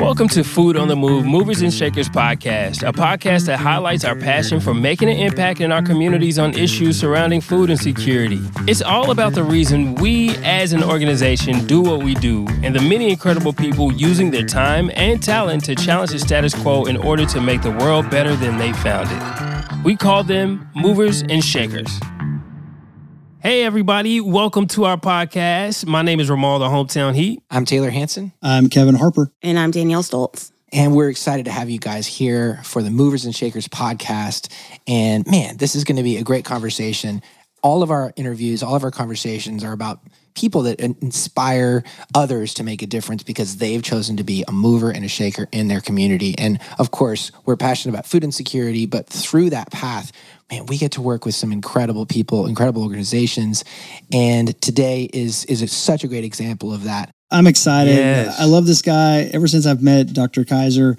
Welcome to Food on the Move Movers and Shakers podcast, a podcast that highlights our passion for making an impact in our communities on issues surrounding food insecurity. It's all about the reason we as an organization do what we do and the many incredible people using their time and talent to challenge the status quo in order to make the world better than they found it. We call them Movers and Shakers. Hey, everybody, welcome to our podcast. My name is Ramal, the Hometown Heat. I'm Taylor Hanson, I'm Kevin Harper. And I'm Danielle Stoltz. and we're excited to have you guys here for the Movers and Shakers podcast. And man, this is going to be a great conversation. All of our interviews, all of our conversations are about people that inspire others to make a difference because they've chosen to be a mover and a shaker in their community. And of course, we're passionate about food insecurity, but through that path, man, we get to work with some incredible people, incredible organizations. And today is is such a great example of that. I'm excited. Yes. I love this guy. Ever since I've met Dr. Kaiser,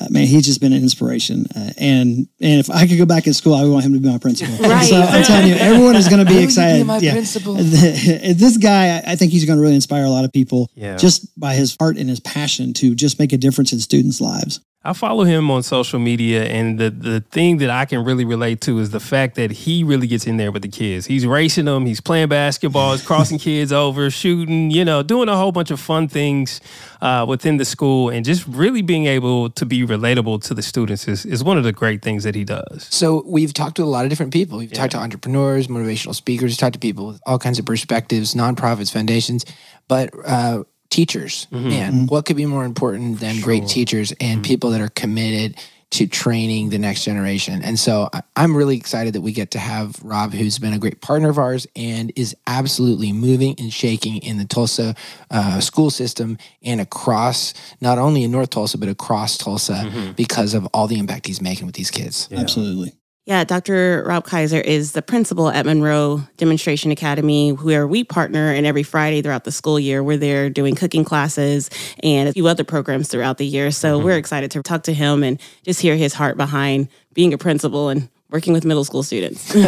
uh, man, he's just been an inspiration. Uh, and and if I could go back in school, I would want him to be my principal. Right. So I'm telling you, everyone is going to be want you to be excited. my yeah. principal. this guy, I- I think he's going to really inspire a lot of people Yeah. just by his heart and his passion to just make a difference in students' lives. I follow him on social media, and the, the thing that I can really relate to is the fact that he really gets in there with the kids. He's racing them, he's playing basketball, he's crossing kids over, shooting, you know, doing a whole bunch of fun things uh, within the school, and just really being able to be relatable to the students is, is one of the great things that he does. So we've talked to a lot of different people. We've talked to entrepreneurs, motivational speakers, talked to people with all kinds of perspectives, nonprofits, foundations, but uh, teachers. Mm-hmm. Man, mm-hmm. what could be more important than great teachers and mm-hmm. people that are committed to training the next generation? And so I, I'm really excited that we get to have Rob, who's been a great partner of ours and is absolutely moving and shaking in the Tulsa uh, school system and across, not only in North Tulsa, but across Tulsa because of all the impact he's making with these kids. Absolutely. Yeah, Dr. Rob Kaiser is the principal at Monroe Demonstration Academy, where we partner. And every Friday throughout the school year, we're there doing cooking classes and a few other programs throughout the year. So mm-hmm. we're excited to talk to him and just hear his heart behind being a principal and working with middle school students.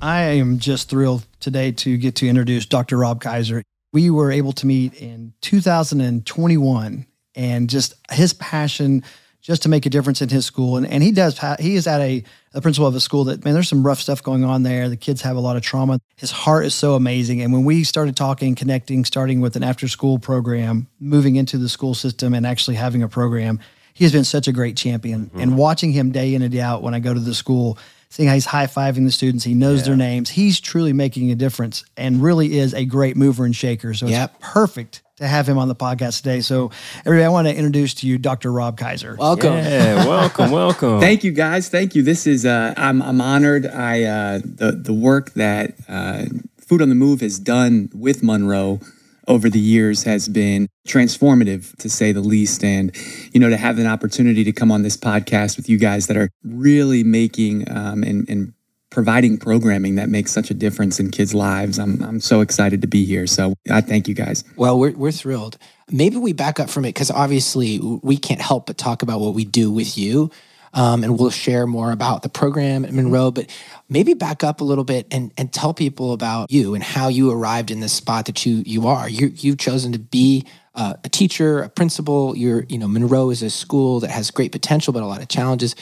I am just thrilled today to get to introduce Dr. Rob Kaiser. We were able to meet in 2021 and just his passion just to make a difference in his school. And, and he does, ha- he is at a, a principal of a school that, man, there's some rough stuff going on there. The kids have a lot of trauma. His heart is so amazing. And when we started talking, connecting, starting with an after school program, moving into the school system and actually having a program, he has been such a great champion. Mm-hmm. And watching him day in and day out when I go to the school, seeing how he's high fiving the students, he knows their names. He's truly making a difference and really is a great mover and shaker. So Yep. it's perfect to have him on the podcast today. So, everybody, I want to introduce to you Dr. Rob Kaiser. Welcome. Yeah, welcome, welcome. Thank you, guys. Thank you. This is uh, I'm I'm honored. I uh, the the work that uh, Food on the Move has done with Monroe over the years has been transformative, to say the least. And you know, to have an opportunity to come on this podcast with you guys that are really making um, and and providing programming that makes such a difference in kids' lives. I'm I'm so excited to be here. So I thank you guys. Well, we're, we're thrilled. Maybe we back up from it because obviously we can't help but talk about what we do with you. Um, and we'll share more about the program at Monroe, but maybe back up a little bit and, and tell people about you and how you arrived in this spot that you you are. You you've chosen to be uh, a teacher, a principal. You're you know Monroe is a school that has great potential but a lot of challenges.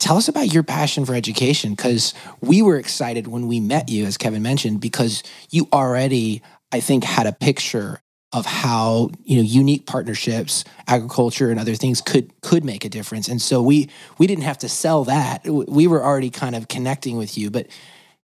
Tell us about your passion for education because we were excited when we met you, as Kevin mentioned, because you already, I think, had a picture of how you know unique partnerships, agriculture, and other things could could make a difference. And so we we didn't have to sell that. We were already kind of connecting with you. But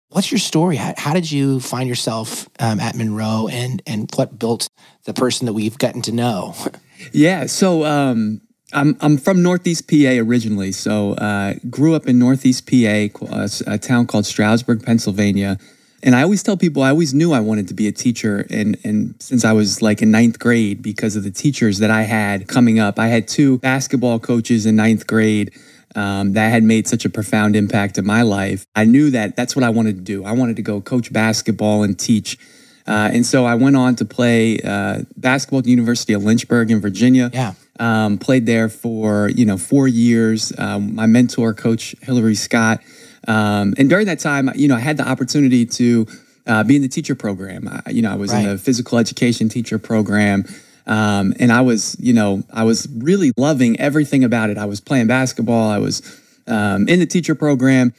what's your story? How, how did you find yourself um, at Monroe, and and what built the person that we've gotten to know? Yeah, so um, I'm I'm from Northeast PA originally. So uh, grew up in Northeast PA, a, a town called Stroudsburg, Pennsylvania. And I always tell people I always knew I wanted to be a teacher, and and since I was like in ninth grade, because of the teachers that I had coming up, I had two basketball coaches in ninth grade um, that had made such a profound impact in my life. I knew that that's what I wanted to do. I wanted to go coach basketball and teach. Uh, and so I went on to play uh, basketball at the University of Lynchburg in Virginia. Yeah. Um, played there for you know four years. Um, my mentor, Coach Hillary Scott, um, and during that time, you know, I had the opportunity to uh, be in the teacher program. I, you know, I was in the physical education teacher program. Um, and I was, you know, I was really loving everything about it. I was playing basketball. I was um, in the teacher program.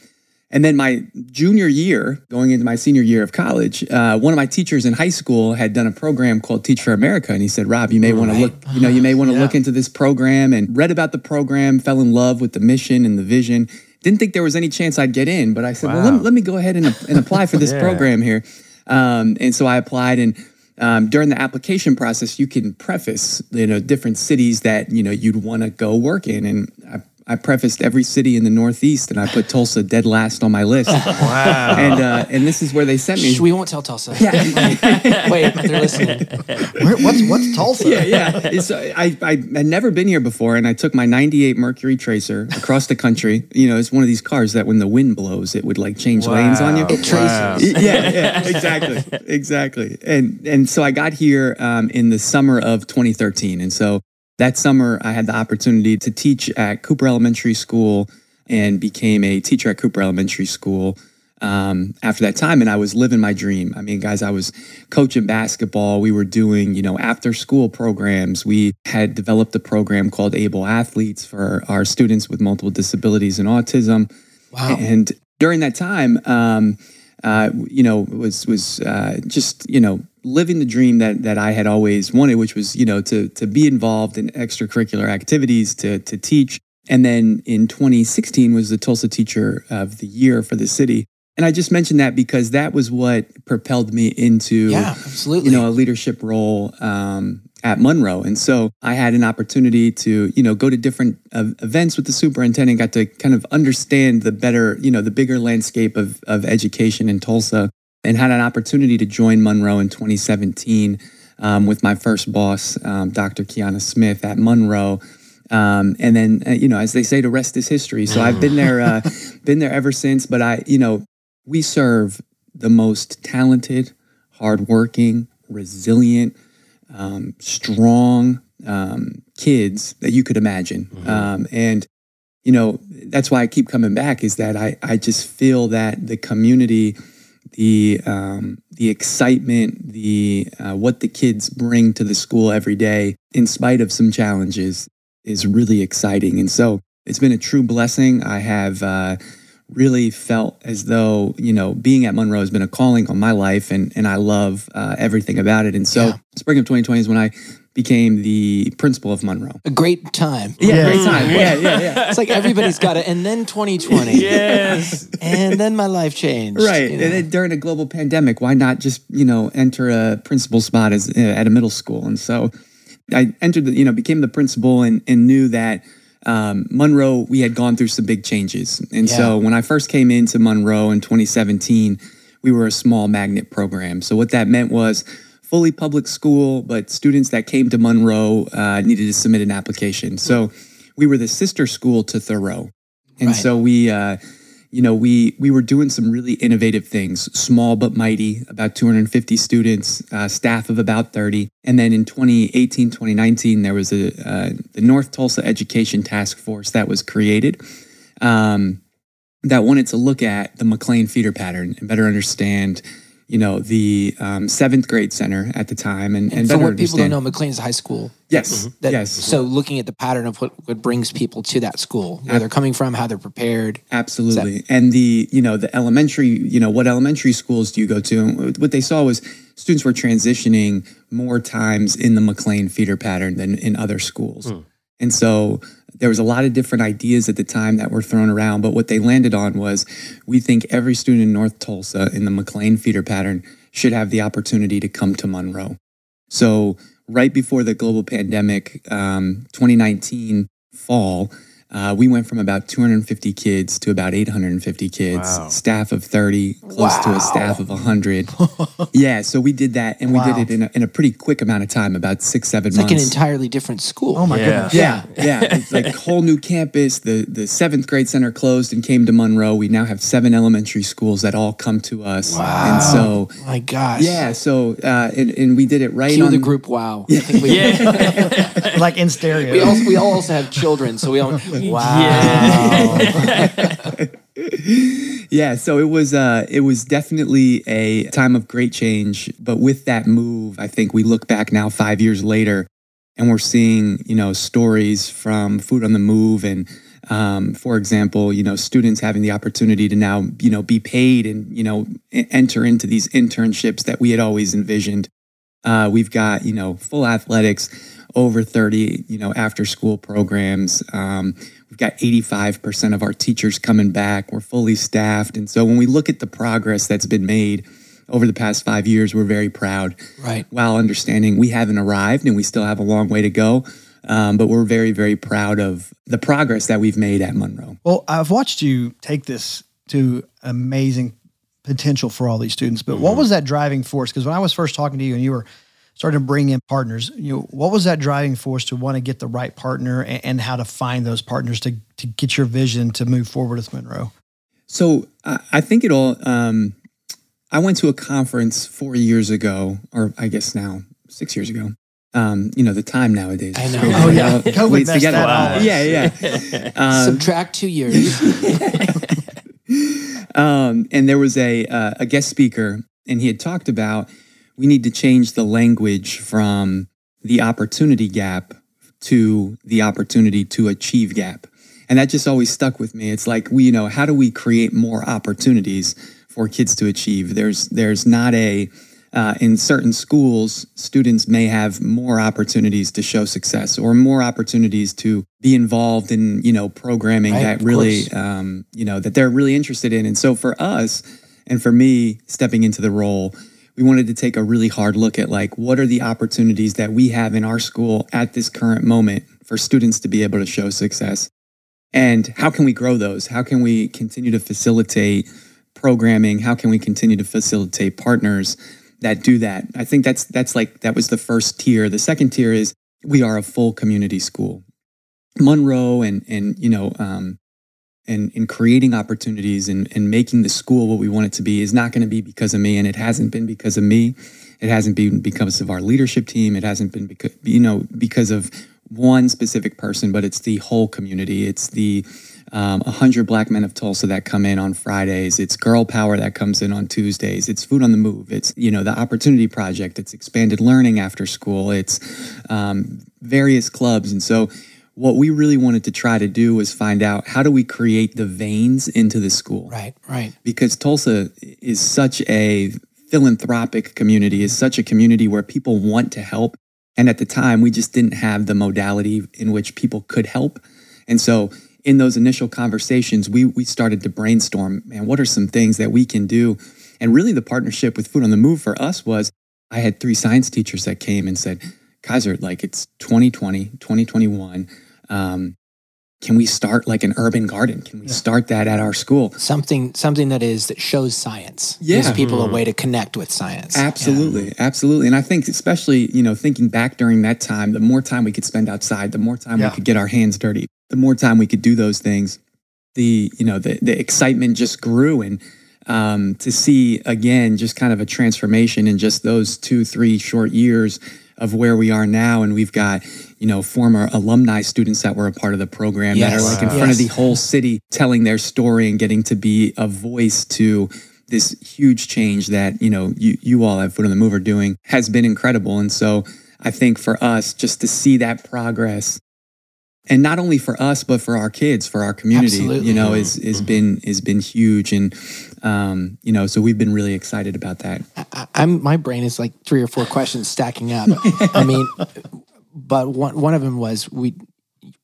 And then my junior year, going into my senior year of college, uh, one of my teachers in high school had done a program called Teach for America, and he said, "Rob, you may want to look, you know, you may want to look into this program." And read about the program, fell in love with the mission and the vision. Didn't think there was any chance I'd get in, but I said, "Well, let, let me go ahead and, and apply for this Yeah. program here." Um, and so I applied, and um, during the application process, you can preface, you know, different cities that you know you'd want to go work in, and I, I prefaced every city in the Northeast, and I put Tulsa dead last on my list. Wow. and uh, and this is where they sent me. Shh, we won't tell Tulsa. yeah, Wait, they're listening. Where, what's what's Tulsa? yeah, yeah. It's, I, I had never been here before, and I took my '98 Mercury Tracer across the country. You know, it's one of these cars that when the wind blows, it would like change lanes on you. Wow. It traces. yeah, yeah, exactly, exactly. And and so I got here um, in the summer of 2013, and so that summer I had the opportunity to teach at Cooper Elementary School and became a teacher at Cooper Elementary School. Um, after that time, and I was living my dream. I mean, guys, I was coaching basketball. We were doing, you know, after school programs. We had developed a program called Able Athletes for our students with multiple disabilities and autism. Wow. And during that time, um, uh, you know, was was uh, just you know living the dream that that I had always wanted, which was you know to to be involved in extracurricular activities, to to teach. And then in 2016 was the Tulsa Teacher of the Year for the city. And I just mentioned that because that was what propelled me into Yeah, absolutely. you know, a leadership role um, at Monroe. And so I had an opportunity to, you know, go to different uh, events with the superintendent, got to kind of understand the better, you know, the bigger landscape of, of education in Tulsa, and had an opportunity to join Monroe in 2017 um, with my first boss, um, Dr. Kiana Smith at Monroe. Um, and then, uh, you know, as they say, the rest is history. So I've been there, uh, been there ever since. But I, you know, we serve the most talented, hardworking, resilient, um, strong um, kids that you could imagine. Um, and you know that's why I keep coming back is that I I just feel that the community, the um, the excitement, the uh, what the kids bring to the school every day, in spite of some challenges, is really exciting. And so it's been a true blessing. I have. Uh, really felt as though you know being at Monroe has been a calling on my life, and and I love uh, everything about it. And so, Yeah. spring of 2020 is when I became the principal of Monroe. A great time. Yeah, Yeah. great time. Yeah, yeah, yeah. It's like everybody's got it. And then 2020. yes. And then my life changed. Right, you know. and then during a global pandemic, why not just you know enter a principal spot as uh, at a middle school? And so, I entered the you know became the principal and and knew that um, Monroe we had gone through some big changes. And so when I first came into Monroe in 2017, we were a small magnet program. So what that meant was fully public school, but students that came to Monroe uh, needed to submit an application. So we were the sister school to Thoreau. And Right. so we, uh, you know, we we were doing some really innovative things, small but mighty, about 250 students, uh, staff of about 30. And then in 2018, 2019, there was a uh, the North Tulsa Education Task Force that was created. Um, that wanted to look at the McLain feeder pattern and better understand, you know, the um, seventh grade center at the time and, and, And for better what people don't know, McLain's high school. Yes, That, yes. So looking at the pattern of what, what brings people to that school, where they're coming from, how they're prepared. Absolutely. And the, you know, the elementary, you know, what elementary schools do you go to? And what they saw was students were transitioning more times in the McLain feeder pattern than in other schools. And so there was a lot of different ideas at the time that were thrown around, but what they landed on was we think every student in North Tulsa in the McLain feeder pattern should have the opportunity to come to Monroe. So right before the global pandemic, um, 2019 fall, uh, we went from about 250 kids to about 850 kids, Wow. staff of 30, close to a staff of 100. yeah, so we did that, and we did it in a, in a pretty quick amount of time, about six, seven It's months. like an entirely different school. Oh my Yeah. goodness. Yeah, yeah. It's like whole new campus. The the seventh grade center closed and came to Monroe. We now have seven elementary schools that all come to us. Wow! And so my gosh. yeah, so uh, and, and we did it right Cue on the group wow. I think we, Yeah. Like in stereo. we, also, we all also have children, so we all wow. Yeah, so it was uh it was definitely a time of great change, but with that move, I think we look back now 5 years later and we're seeing you know stories from Food on the Move and um, for example, you know, students having the opportunity to now, you know, be paid and, you know, enter into these internships that we had always envisioned. Uh, we've got, you know, full athletics, over 30, you know, after school programs. Um, we've got 85% of our teachers coming back. We're fully staffed. And so when we look at the progress that's been made over the past five years, we're very proud. Right. While understanding we haven't arrived and we still have a long way to go. Um, but we're very, very proud of the progress that we've made at Monroe. Well, I've watched you take this to amazing potential for all these students. But mm-hmm. what was that driving force? Because when I was first talking to you and you were starting to bring in partners, you know, what was that driving force to want to get the right partner and, and how to find those partners to, to get your vision to move forward with Monroe? So I think it all, um, I went to a conference four years ago, or I guess now six years ago, um, you know, the time nowadays. I know. Oh, yeah. COVID together. That yeah, yeah. Um, Subtract two years. um, and there was a, uh, a guest speaker, and he had talked about we need to change the language from the opportunity gap to the opportunity to achieve gap. And that just always stuck with me. It's like we, you know, how do we create more opportunities for kids to achieve? There's there's not a uh, in certain schools, students may have more opportunities to show success or more opportunities to be involved in, you know, programming right, that really, um, you know, that they're really interested in. And so for us, and for me, stepping into the role, we wanted to take a really hard look at like what are the opportunities that we have in our school at this current moment for students to be able to show success and how can we grow those how can we continue to facilitate programming how can we continue to facilitate partners that do that. I think that's that's like that was the first tier. The second tier is we are a full community school. Monroe and and you know um, and in creating opportunities and, and making the school what we want it to be is not going to be because of me and it hasn't been because of me it hasn't been because of our leadership team it hasn't been because you know because of one specific person but it's the whole community it's the um, 100 Black Men of Tulsa that come in on Fridays. It's Girl Power that comes in on Tuesdays. It's Food on the Move. It's, you know, the Opportunity Project. It's expanded learning after school. It's um, various clubs. And so what we really wanted to try to do was find out how do we create the veins into the school? Right, right. Because Tulsa is such a philanthropic community, is such a community where people want to help. And at the time, we just didn't have the modality in which people could help. And so in those initial conversations, we we started to brainstorm, man, what are some things that we can do? And really the partnership with Food on the Move for us was I had three science teachers that came and said, Kaiser, like it's 2020, 2021. Um, can we start like an urban garden? Can we yeah. start that at our school? Something something that is that shows science. Yeah. Gives people mm. a way to connect with science. Absolutely. Yeah. Absolutely. And I think especially, you know, thinking back during that time, the more time we could spend outside, the more time yeah. we could get our hands dirty, the more time we could do those things, the, you know, the the excitement just grew and um, to see again just kind of a transformation in just those two, three short years of where we are now. And we've got, you know, former alumni students that were a part of the program yes. that are like in front yes. of the whole city telling their story and getting to be a voice to this huge change that, you know, you, you all at Food on the Move are doing has been incredible. And so I think for us, just to see that progress and not only for us but for our kids for our community Absolutely. you know is is mm-hmm. been has been huge and um, you know so we've been really excited about that I, am my brain is like three or four questions stacking up i mean but one one of them was we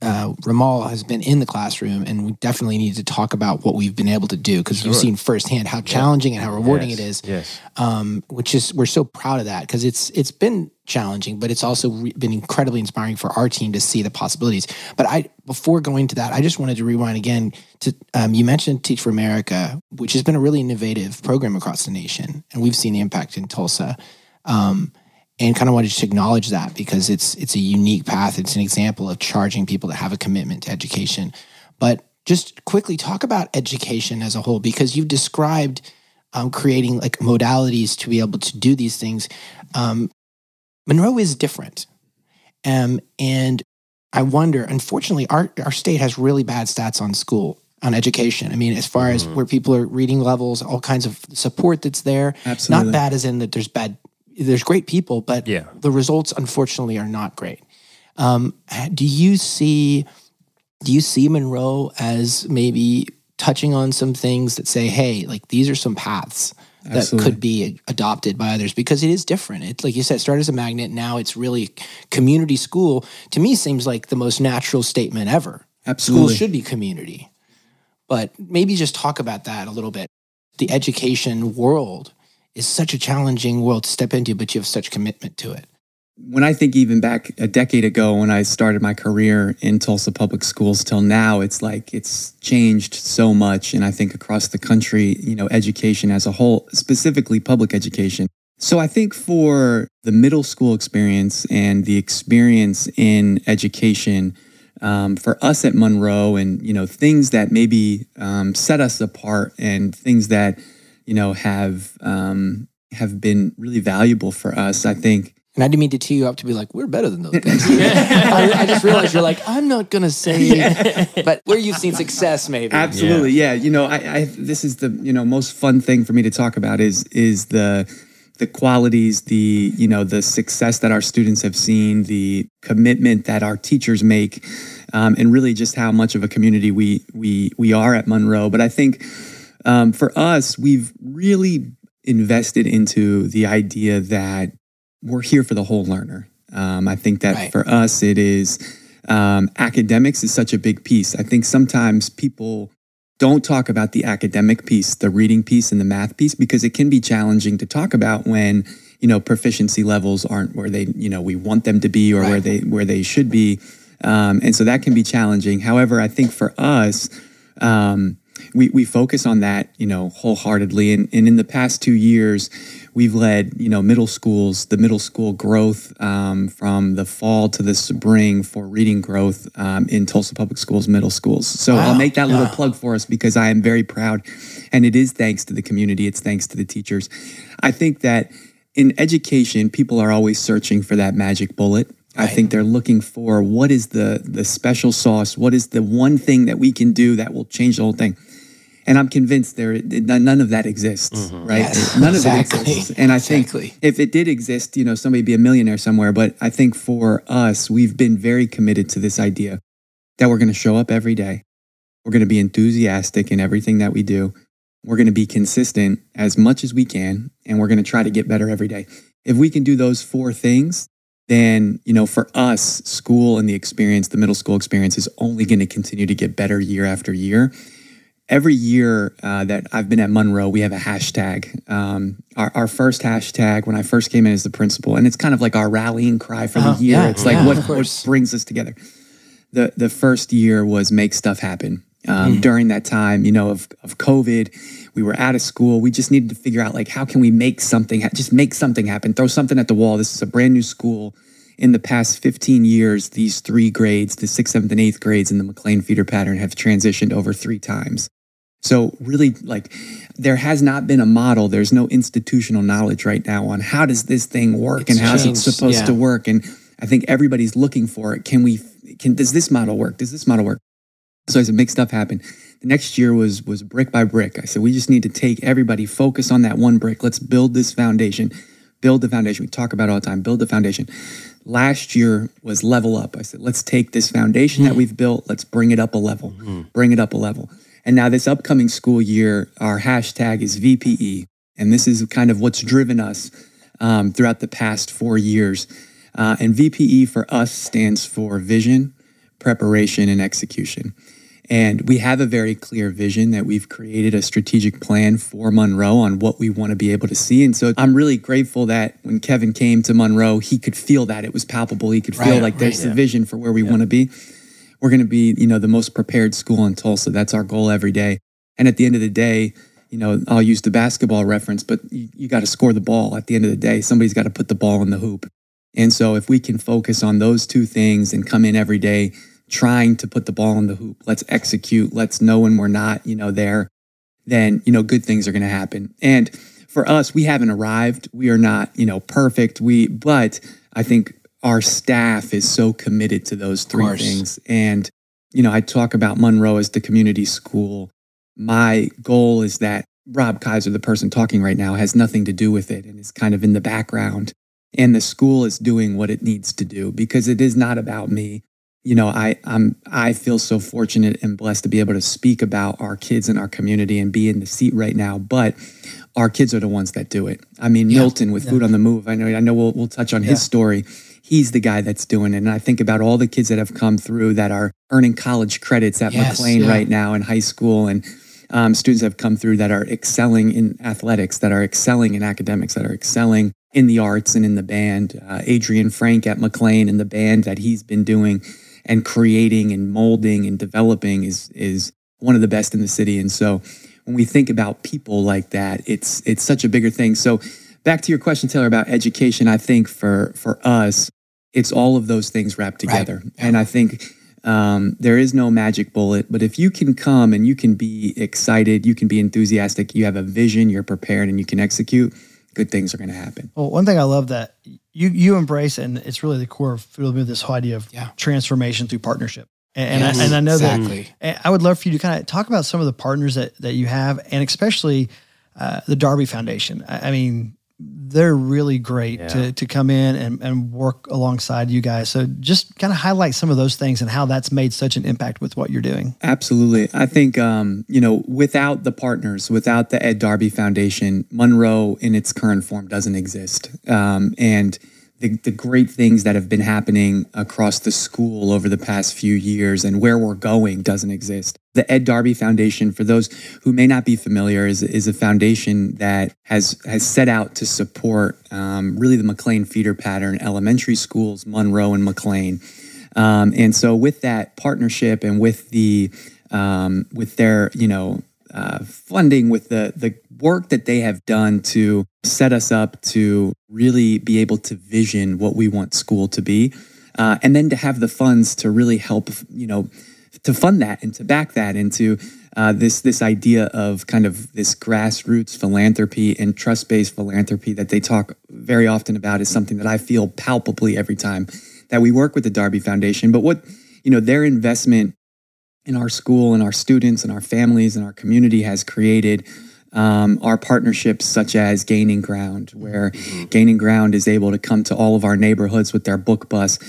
uh, Ramal has been in the classroom, and we definitely need to talk about what we've been able to do because sure. you've seen firsthand how challenging and how rewarding yes. it is. Yes, um, which is we're so proud of that because it's it's been challenging, but it's also re- been incredibly inspiring for our team to see the possibilities. But I before going to that, I just wanted to rewind again to um, you mentioned Teach for America, which has been a really innovative program across the nation, and we've seen the impact in Tulsa. Um, and kind of wanted to acknowledge that because it's it's a unique path. It's an example of charging people to have a commitment to education. But just quickly talk about education as a whole because you've described um, creating like modalities to be able to do these things. Um, Monroe is different, um, and I wonder. Unfortunately, our our state has really bad stats on school on education. I mean, as far mm-hmm. as where people are reading levels, all kinds of support that's there. Absolutely. Not bad as in that there's bad there's great people, but yeah. the results unfortunately are not great. Um, do you see do you see Monroe as maybe touching on some things that say, hey, like these are some paths that Absolutely. could be adopted by others because it is different. It, like you said, started as a magnet. Now it's really community school. To me, seems like the most natural statement ever. Absolutely. Schools should be community. But maybe just talk about that a little bit. The education world is such a challenging world to step into, but you have such commitment to it. when I think even back a decade ago when I started my career in Tulsa Public Schools till now, it's like it's changed so much. And I think across the country, you know, education as a whole, specifically public education. So I think for the middle school experience and the experience in education, um, for us at Monroe, and you know, things that maybe um, set us apart, and things that you know have um, have been really valuable for us. I think And I didn't mean to tee you up to be like, we're better than those guys. I, I just realized you're like, I'm not going to say, but where you've seen success, maybe. Absolutely, yeah. You know, I, I this is the you know most fun thing for me to talk about is is the the qualities, the you know the success that our students have seen, the commitment that our teachers make, um, and really just how much of a community we we we are at Monroe. But I think um, for us, we've really invested into the idea that we're here for the whole learner. Um, I think that Right. for us, it is um, academics is such a big piece. I think sometimes people don't talk about the academic piece, the reading piece, and the math piece because it can be challenging to talk about when you know proficiency levels aren't where they you know we want them to be or where they where they should be, um, and so that can be challenging. However, I think for us. Um, we, we focus on that, you know, wholeheartedly. And, and in the past two years, we've led, you know, middle schools, the middle school growth um, from the fall to the spring for reading growth um, in Tulsa Public Schools middle schools. So I'll make that little plug for us because I am very proud. And it is thanks to the community, it's thanks to the teachers. I think that in education, people are always searching for that magic bullet. I think they're looking for what is the the special sauce, what is the one thing that we can do that will change the whole thing. And I'm convinced there none of that exists, mm-hmm. right? Yes, none of exactly. it exists. And I Exactly. think if it did exist, you know, somebody'd be a millionaire somewhere. But I think for us, we've been very committed to this idea that we're going to show up every day. We're going to be enthusiastic in everything that we do. We're going to be consistent as much as we can, and we're going to try to get better every day. If we can do those four things, then, you know, for us, school and the experience, the middle school experience is only going to continue to get better year after year. Every year uh, that I've been at Monroe, we have a hashtag. Um, our, our first hashtag when I first came in as the principal, and it's kind of like our rallying cry for Uh-huh. the year. Yeah, it's like yeah, what, what brings us together the the first year was make stuff happen. Um, Hmm. During that time, you know, of of COVID, we were out of school. We just needed to figure out like how can we make something, ha- just make something happen, throw something at the wall. This is a brand new school. In the past 15 years, these three grades, the sixth, seventh, and eighth grades in the McLain feeder pattern, have transitioned over three times. So really, like, there has not been a model. There's no institutional knowledge right now on how does this thing work It's and how's it supposed yeah. to work. And I think everybody's looking for it. Can we? Can does this model work? Does this model work? So I said, make stuff happen. The next year was was brick by brick. I said, we just need to take everybody, focus on that one brick. Let's build this foundation. Build the foundation. We talk about it all the time. Build the foundation. Last year was level up. I said, let's take this foundation that hmm. we've built. Let's bring it up a level. Hmm. Bring it up a level. And now this upcoming school year, our hashtag is VPE, and this is kind of what's driven us um, throughout the past four years. Uh, and VPE for us stands for vision, preparation, and execution. And we have a very clear vision that we've created a strategic plan for Monroe on what we want to be able to see. And so I'm really grateful that when Kevin came to Monroe, he could feel that it was palpable. He could feel Right, like there's right, the vision for where we want to be. We're going to be, you know, the most prepared school in Tulsa. That's our goal every day. And at the end of the day, you know, I'll use the basketball reference, but you, you got to score the ball at the end of the day. Somebody's got to put the ball in the hoop. And so if we can focus on those two things and come in every day trying to put the ball in the hoop, let's execute, let's know when we're not, you know, there, then, you know, good things are going to happen. And for us, we haven't arrived. We are not, you know, perfect. We, but I think our staff is so committed to those three things. And, you know, I talk about Monroe as the community school. My goal is that Rob Kaiser, the person talking right now, has nothing to do with it and is kind of in the background. and the school is doing what it needs to do because it is not about me. You know, I I'm I feel so fortunate and blessed to be able to speak about our kids in our community and be in the seat right now, but our kids are the ones that do it. I mean, Milton with Food on the Move. I know I know we'll we'll touch on his story. He's the guy that's doing it. And I think about all the kids that have come through that are earning college credits at Yes, McLain yeah. right now in high school and um, students have come through that are excelling in athletics, that are excelling in academics, that are excelling in the arts and in the band. Uh, Adrian Frank at McLain and the band that he's been doing and creating and molding and developing is is one of the best in the city. And so when we think about people like that, it's it's such a bigger thing. So back to your question, Taylor, about education, I think for for us, it's all of those things wrapped together. And I think um, there is no magic bullet, but if you can come and you can be excited, you can be enthusiastic, you have a vision, you're prepared, and you can execute, good things are going to happen. Well, one thing I love that you you embrace, and it's really the core of Food on the Move, this whole idea of Yeah. transformation through partnership. And, Yes, I, and I know exactly. that I would love for you to kind of talk about some of the partners that, that you have, and especially uh, the Darby Foundation. I, I mean, they're really great to, to come in and, and work alongside you guys. So just kind of highlight some of those things and how that's made such an impact with what you're doing. Absolutely. I think, um, you know, without the partners, without the Ed Darby Foundation, Monroe in its current form doesn't exist. Um, and the, the great things that have been happening across the school over the past few years and where we're going doesn't exist. The Ed Darby Foundation, for those who may not be familiar, is, is a foundation that has has set out to support um, really the McLain feeder pattern elementary schools, Monroe and McLain. Um, and so with that partnership and with the um, with their you know uh, funding with the the work that they have done to set us up to really be able to vision what we want school to be, uh, and then to have the funds to really help you know to fund that and to back that into uh, this this idea of kind of this grassroots philanthropy and trust based philanthropy that they talk very often about is something that I feel palpably every time that we work with the Darby Foundation. But what you know their investment in our school and our students and our families and our community has created um, our partnerships such as Gaining Ground, where Gaining Ground is able to come to all of our neighborhoods with their book bus.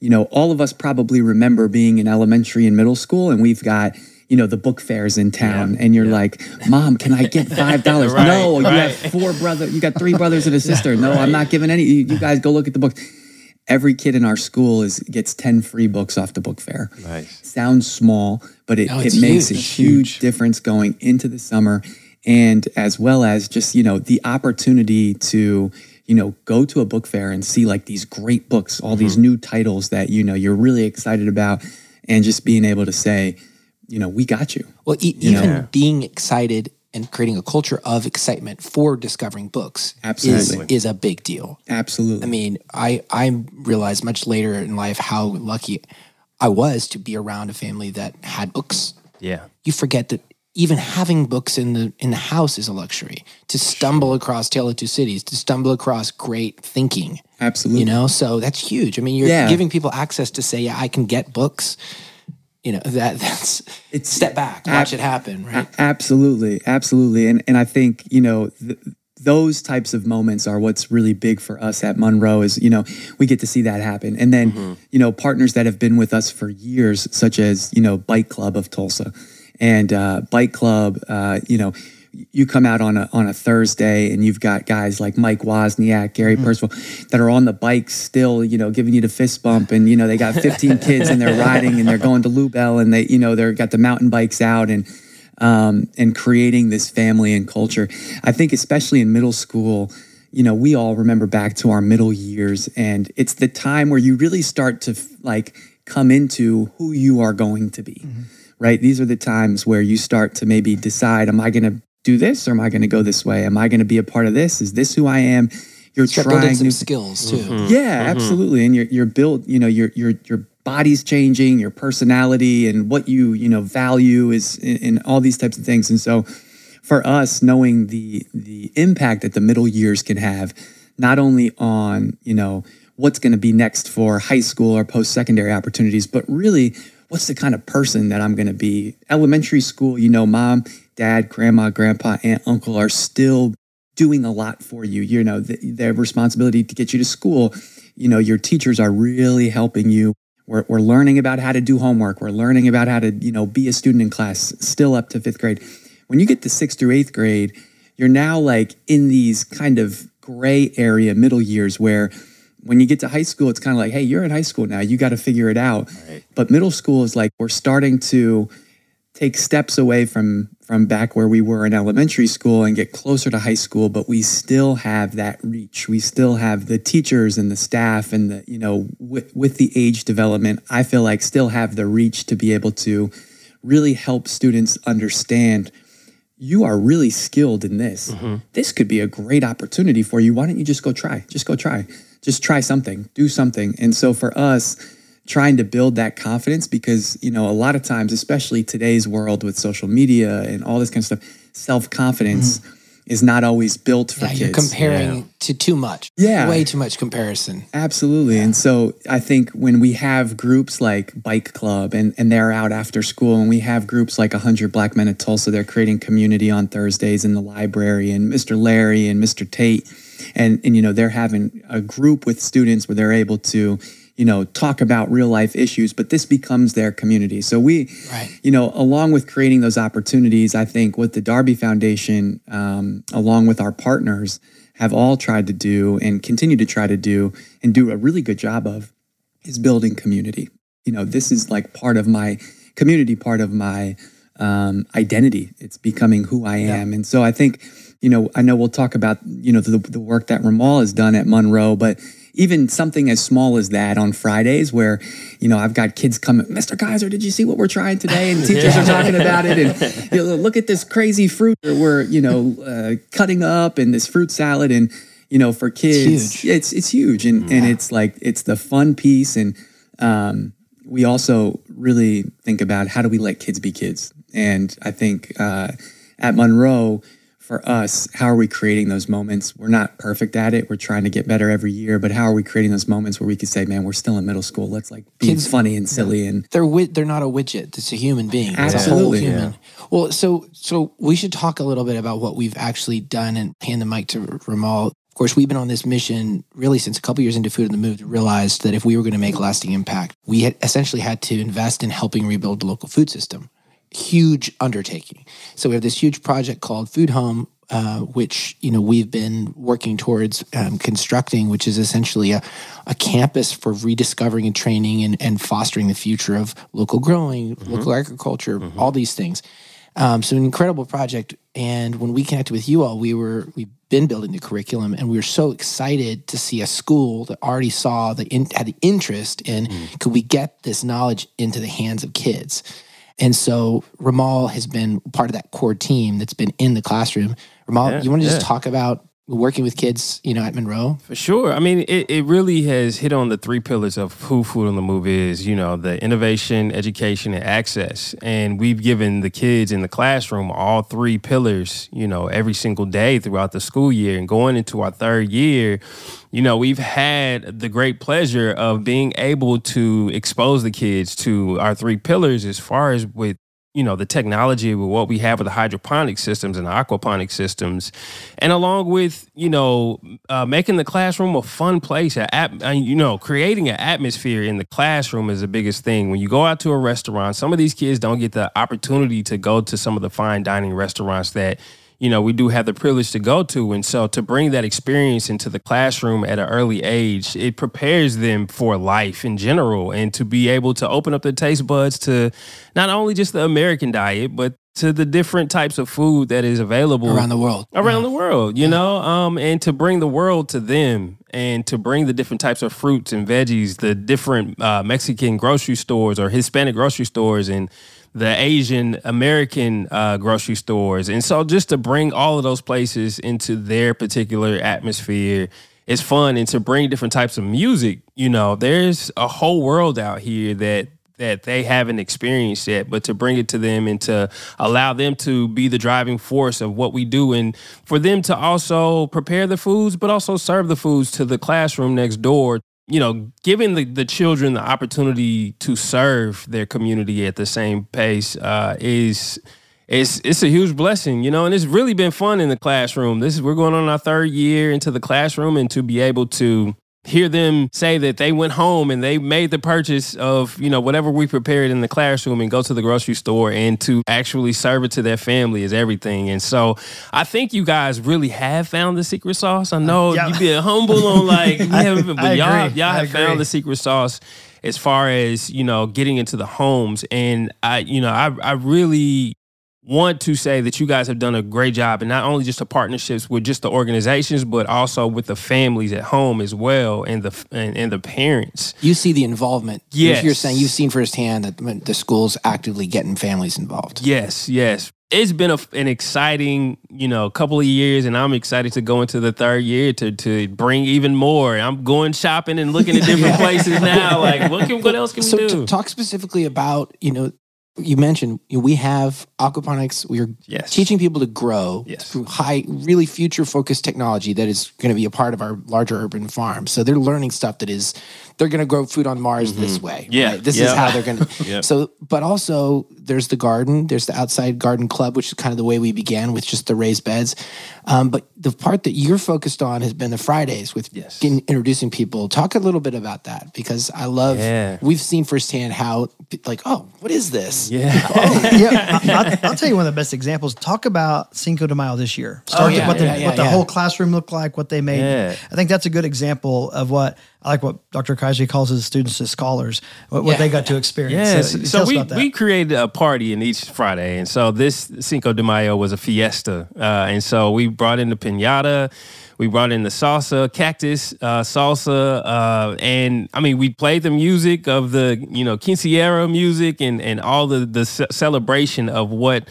You know, all of us probably remember being in elementary and middle school, and we've got you know the book fairs in town, and you're like, "Mom, can I get five dollars?" Right, no, you right. have four brothers, you got three brothers and a sister. No, I'm not giving any. You you guys go look at the books. Every kid in our school is gets ten free books off the book fair Nice. sounds small, but it, No, it it's makes a huge. huge difference going into the summer and as well as just, you know, the opportunity to, you know, go to a book fair and see like these great books, all these Mm-hmm. new titles that, you know, you're really excited about and just being able to say, you know, we got you. Well, e- You know? even being excited and creating a culture of excitement for discovering books Absolutely. is, is a big deal. Absolutely. I mean, I I realized much later in life how lucky I was to be around a family that had books. Yeah. You forget that even having books in the in the house is a luxury. To stumble across Tale of Two Cities, to stumble across great thinking, Absolutely. you know. So that's huge. I mean, you're Yeah. giving people access to say, "Yeah, I can get books." You know that that's It's- step back, watch it happen, right? Absolutely, absolutely, and and I think you know th- those types of moments are what's really big for us at Monroe. Is you know we get to see that happen, and then you know partners that have been with us for years, such as you know Bike Club of Tulsa, and uh, Bike Club, uh, you know. You come out on a on a Thursday and you've got guys like Mike Wozniak, Gary Percival, that are on the bikes still, you know, giving you the fist bump, and you know they got 15 kids and they're riding and they're going to Lubell and they, you know, they're got the mountain bikes out and um, and creating this family and culture. I think, especially in middle school, you know, we all remember back to our middle years, and it's the time where you really start to like come into who you are going to be, right? These are the times where you start to maybe decide, am I going to do this or am I going to go this way? Am I going to be a part of this? Is this who I am? You're Start building trying some new skills mm-hmm. too. yeah, mm-hmm. absolutely. And you're you're built, you know, your your your body's changing, your personality and what you, you know, value is in, in all these types of things. And so for us, knowing the the impact that the middle years can have, not only on, you know, what's going to be next for high school or post-secondary opportunities, but really what's the kind of person that I'm going to be. Elementary school, you know, mom, dad, grandma, grandpa, aunt, uncle are still doing a lot for you. You know, the, their responsibility to get you to school. You know, your teachers are really helping you. We're, we're learning about how to do homework. We're learning about how to, you know, be a student in class still up to fifth grade. When you get to sixth through eighth grade, you're now like in these kind of gray area middle years where when you get to high school, it's kind of like, hey, you're in high school now. You got to figure it out. Right. But middle school is like we're starting to take steps away from from back where we were in elementary school and get closer to high school but we still have that reach. We still have the teachers and the staff and the you know with, with the age development i feel like still have the reach to be able to really help students understand you are really skilled in this. Mm-hmm. this could be a great opportunity for you. Why don't you just go try? Just go try. Just try something. Do something. And so for us trying to build that confidence because you know a lot of times especially today's world with social media and all this kind of stuff self-confidence mm-hmm. is not always built for yeah, kids you're comparing yeah. to too much yeah way too much comparison absolutely yeah. and so i think when we have groups like bike club and, and they're out after school and we have groups like 100 black men at tulsa they're creating community on thursdays in the library and mr larry and mr tate and and you know they're having a group with students where they're able to you know, talk about real life issues, but this becomes their community. So we, right. you know, along with creating those opportunities, I think what the Darby Foundation, um, along with our partners, have all tried to do and continue to try to do and do a really good job of is building community. You know, this is like part of my community, part of my um, identity. It's becoming who I am. Yeah. And so I think, you know, I know we'll talk about, you know, the, the work that Ramal has done at Monroe, but even something as small as that on Fridays, where you know I've got kids coming, Mr. Kaiser, did you see what we're trying today? And teachers yeah. are talking about it, and you know, look at this crazy fruit that we're you know uh, cutting up, and this fruit salad, and you know for kids, it's huge. It's, it's huge, and yeah. and it's like it's the fun piece, and um, we also really think about how do we let kids be kids, and I think uh, at Monroe for us, how are we creating those moments? We're not perfect at it. We're trying to get better every year, but how are we creating those moments where we can say, "Man, we're still in middle school. Let's like be Kids, funny and silly." And they're wi- they're not a widget. It's a human being. Absolutely, it's a whole human. Yeah. Well, so so we should talk a little bit about what we've actually done and hand the mic to Ramal. Of course, we've been on this mission really since a couple years into Food on the Move to realize that if we were going to make lasting impact, we had essentially had to invest in helping rebuild the local food system huge undertaking. So we have this huge project called Food Home, uh, which you know we've been working towards um, constructing, which is essentially a, a campus for rediscovering and training and, and fostering the future of local growing, mm-hmm. local agriculture, mm-hmm. all these things. Um, so an incredible project. And when we connected with you all, we were we've been building the curriculum, and we were so excited to see a school that already saw the in, had the interest in mm. could we get this knowledge into the hands of kids. And so Ramal has been part of that core team that's been in the classroom. Ramal, yeah, you want to just talk about working with kids, you know, at Monroe? For sure. I mean, it, it really has hit on the three pillars of who Food on the Move is, you know, the innovation, education, and access. And we've given the kids in the classroom all three pillars, you know, every single day throughout the school year. And going into our third year, you know, we've had the great pleasure of being able to expose the kids to our three pillars as far as with you know the technology with what we have with the hydroponic systems and the aquaponic systems and along with you know uh, making the classroom a fun place a uh, you know creating an atmosphere in the classroom is the biggest thing. When you go out to a restaurant some of these kids don't get the opportunity to go to some of the fine dining restaurants that you know, we do have the privilege to go to. And so to bring that experience into the classroom at an early age, it prepares them for life in general and to be able to open up their taste buds to not only just the American diet, but to the different types of food that is available around the world. Around yeah. the world, you yeah. know, um, and to bring the world to them and to bring the different types of fruits and veggies, the different uh, Mexican grocery stores or Hispanic grocery stores and the Asian American uh, grocery stores. And so just to bring all of those places into their particular atmosphere is fun. And to bring different types of music, you know, there's a whole world out here that that they haven't experienced yet, but to bring it to them and to allow them to be the driving force of what we do and for them to also prepare the foods, but also serve the foods to the classroom next door you know, giving the, the children the opportunity to serve their community at the same pace uh, is it's it's a huge blessing, you know, and it's really been fun in the classroom. This is we're going on our third year into the classroom, and to be able to hear them say that they went home and they made the purchase of you know whatever we prepared in the classroom and go to the grocery store and to actually serve it to their family is everything. And so i think you guys really have found the secret sauce. I know Yeah. you been humble on like we haven't been, but y'all, y'all have found the secret sauce as far as you know getting into the homes. And i you know i, I really want to say that you guys have done a great job and not only just the partnerships with just the organizations but also with the families at home as well and the and, and the parents You see the involvement. Yes. You're saying you've seen firsthand that the school's actively getting families involved. yes yes it's been a, an exciting you know couple of years and i'm excited to go into the third year to to bring even more i'm going shopping and looking at different places now like what can what else can we do to talk specifically about, you know, you mentioned you know, we have aquaponics. We are Yes. teaching people to grow Yes. through high, really future focused technology that is going to be a part of our larger urban farm. So they're learning stuff that is they're going to grow food on Mars this way. Mm-hmm. Yeah. right? this Yeah. is how they're going to. Yep. So, but also there's the garden. There's the outside garden club, which is kind of the way we began with just the raised beds. Um, but the part that you're focused on has been the Fridays with Yes. getting, introducing people. Talk a little bit about that because I love. Yeah. We've seen firsthand how like, oh, what is this? yeah yeah, I- I'll, I'll tell you one of the best examples. Talk about Cinco de Mayo this year. Start Oh, yeah, what the, yeah, yeah, what the whole classroom looked like, what they made. Yeah. I think that's a good example of what I like. What Dr. Kaiser calls his students as scholars, what, what Yeah. they got to experience. Yes. So, So, we, we created a party in each Friday. And so this Cinco de Mayo was a fiesta. Uh, and so we brought in the pinata. We brought in the salsa, cactus uh, salsa, uh, and I mean, we played the music of the you know quinceañera music and and all the the ce- celebration of what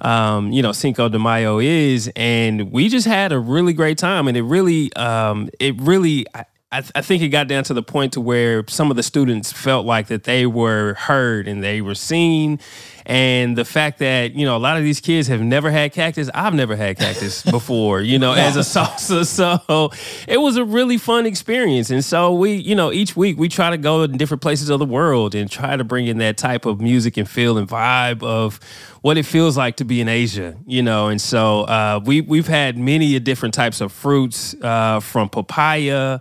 um, you know Cinco de Mayo is, and we just had a really great time, and it really um, it really. I, I, I think it got down to the point to where some of the students felt like that they were heard and they were seen, and the fact that you know a lot of these kids have never had cactus. I've never had cactus before, you know, as a salsa. So it was a really fun experience, and so we, you know, each week we try to go in different places of the world and try to bring in that type of music and feel and vibe of what it feels like to be in Asia, you know. And so uh, we we've had many different types of fruits uh, from papaya.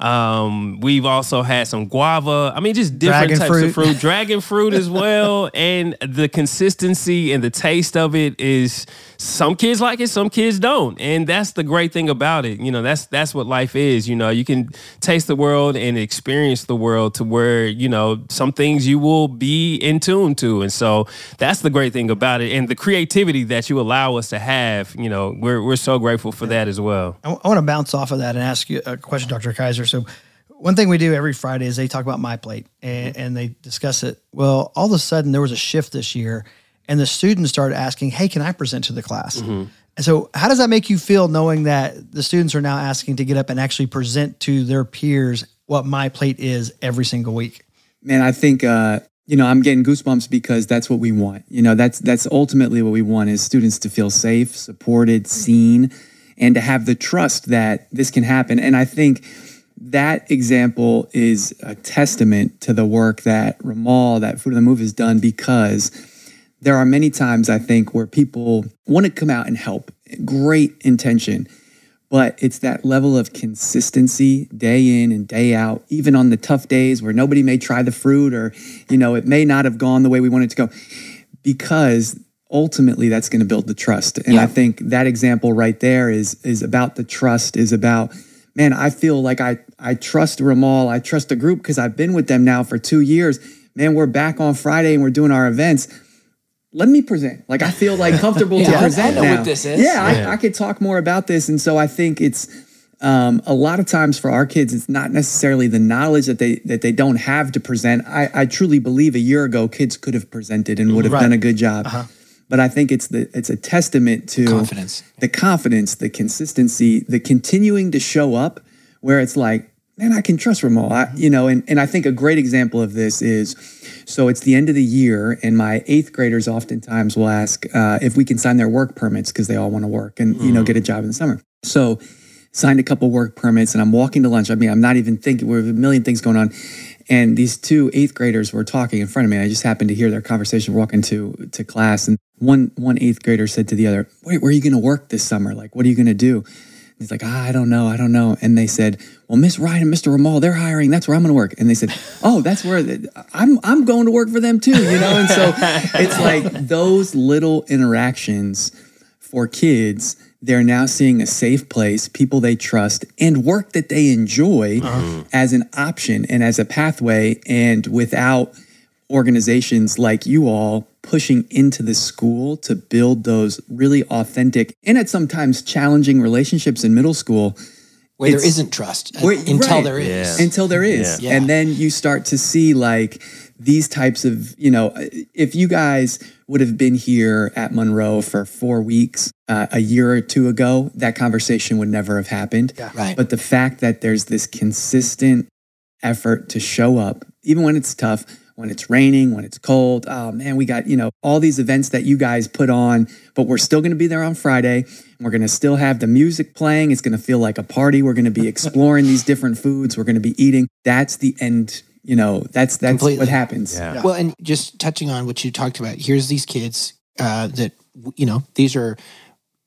Um, we've also had some guava. I mean, just different Dragon types fruit. of fruit, dragon fruit as well. And the consistency and the taste of it is some kids like it, some kids don't. And that's the great thing about it. You know, that's that's what life is. You know, you can taste the world and experience the world to where, you know, some things you will be in tune to. And so that's the great thing about it. And the creativity that you allow us to have, you know, we're we're so grateful for that as well. I, want to bounce off of that and ask you a question, Dr. Kaiser. So, one thing we do every Friday is they talk about my plate and, mm-hmm. and they discuss it. Well, all of a sudden there was a shift this year, and the students started asking, "Hey, can I present to the class?" And so, how does that make you feel knowing that the students are now asking to get up and actually present to their peers what my plate is every single week? man, I think uh, you know I'm getting goosebumps because that's what we want. You know, that's that's ultimately what we want is students to feel safe, supported, seen, and to have the trust that this can happen. And I think that example is a testament to the work that Ramal, that Food on the Move has done because there are many times I think where people want to come out and help. Great intention but it's that level of consistency day in and day out even on the tough days where nobody may try the fruit or you know it may not have gone the way we wanted it to go because ultimately that's going to build the trust. And i think that example right there is is about the trust is about man i feel like i i trust ramal i trust the group because i've been with them now for two years. Man we're back on friday and we're doing our events let me present. Like I feel like comfortable Yeah, to I- present I know now. what this is. Yeah, Yeah. I, I could talk more about this, and so I think it's um, a lot of times for our kids, it's not necessarily the knowledge that they that they don't have to present. I, I truly believe a year ago, kids could have presented and would have Right. done a good job. But I think it's the it's a testament to Confidence. the confidence, the consistency, the continuing to show up, where it's like, man, I can trust Ramal. I, you know, and and I think a great example of this is, so it's the end of the year, and my eighth graders oftentimes will ask uh, if we can sign their work permits because they all want to work and you know get a job in the summer. So signed a couple work permits, and I'm walking to lunch. I mean, I'm not even thinking. We have a million things going on. And these two eighth graders were talking in front of me. I just happened to hear their conversation walking to to class, and one one eighth grader said to the other, "Wait, where are you going to work this summer? Like, what are you going to do?" He's like, ah, I don't know, I don't know. And they said, Well, Miss Wright and Mr. Ramal, they're hiring. That's where I'm going to work. And they said, Oh, that's where I'm. I'm going to work for them too. You know. And so it's like those little interactions for kids. They're now seeing a safe place, people they trust, and work that they enjoy uh-huh. as an option and as a pathway, and without organizations like you all pushing into the school to build those really authentic and at sometimes challenging relationships in middle school where there isn't trust where, until right, there is yeah. until there is yeah. and then you start to see like these types of you know if you guys would have been here at monroe for four weeks uh, a year or two ago that conversation would never have happened yeah. right. but the fact that there's this consistent effort to show up even when it's tough when it's raining, when it's cold. Oh man, we got, you know, all these events that you guys put on, but we're still going to be there on Friday. We're going to still have the music playing. It's going to feel like a party. We're going to be exploring these different foods. We're going to be eating. That's the end, you know, that's that's Completely. what happens. Yeah. Well, and just touching on what you talked about, here's these kids uh, that you know, these are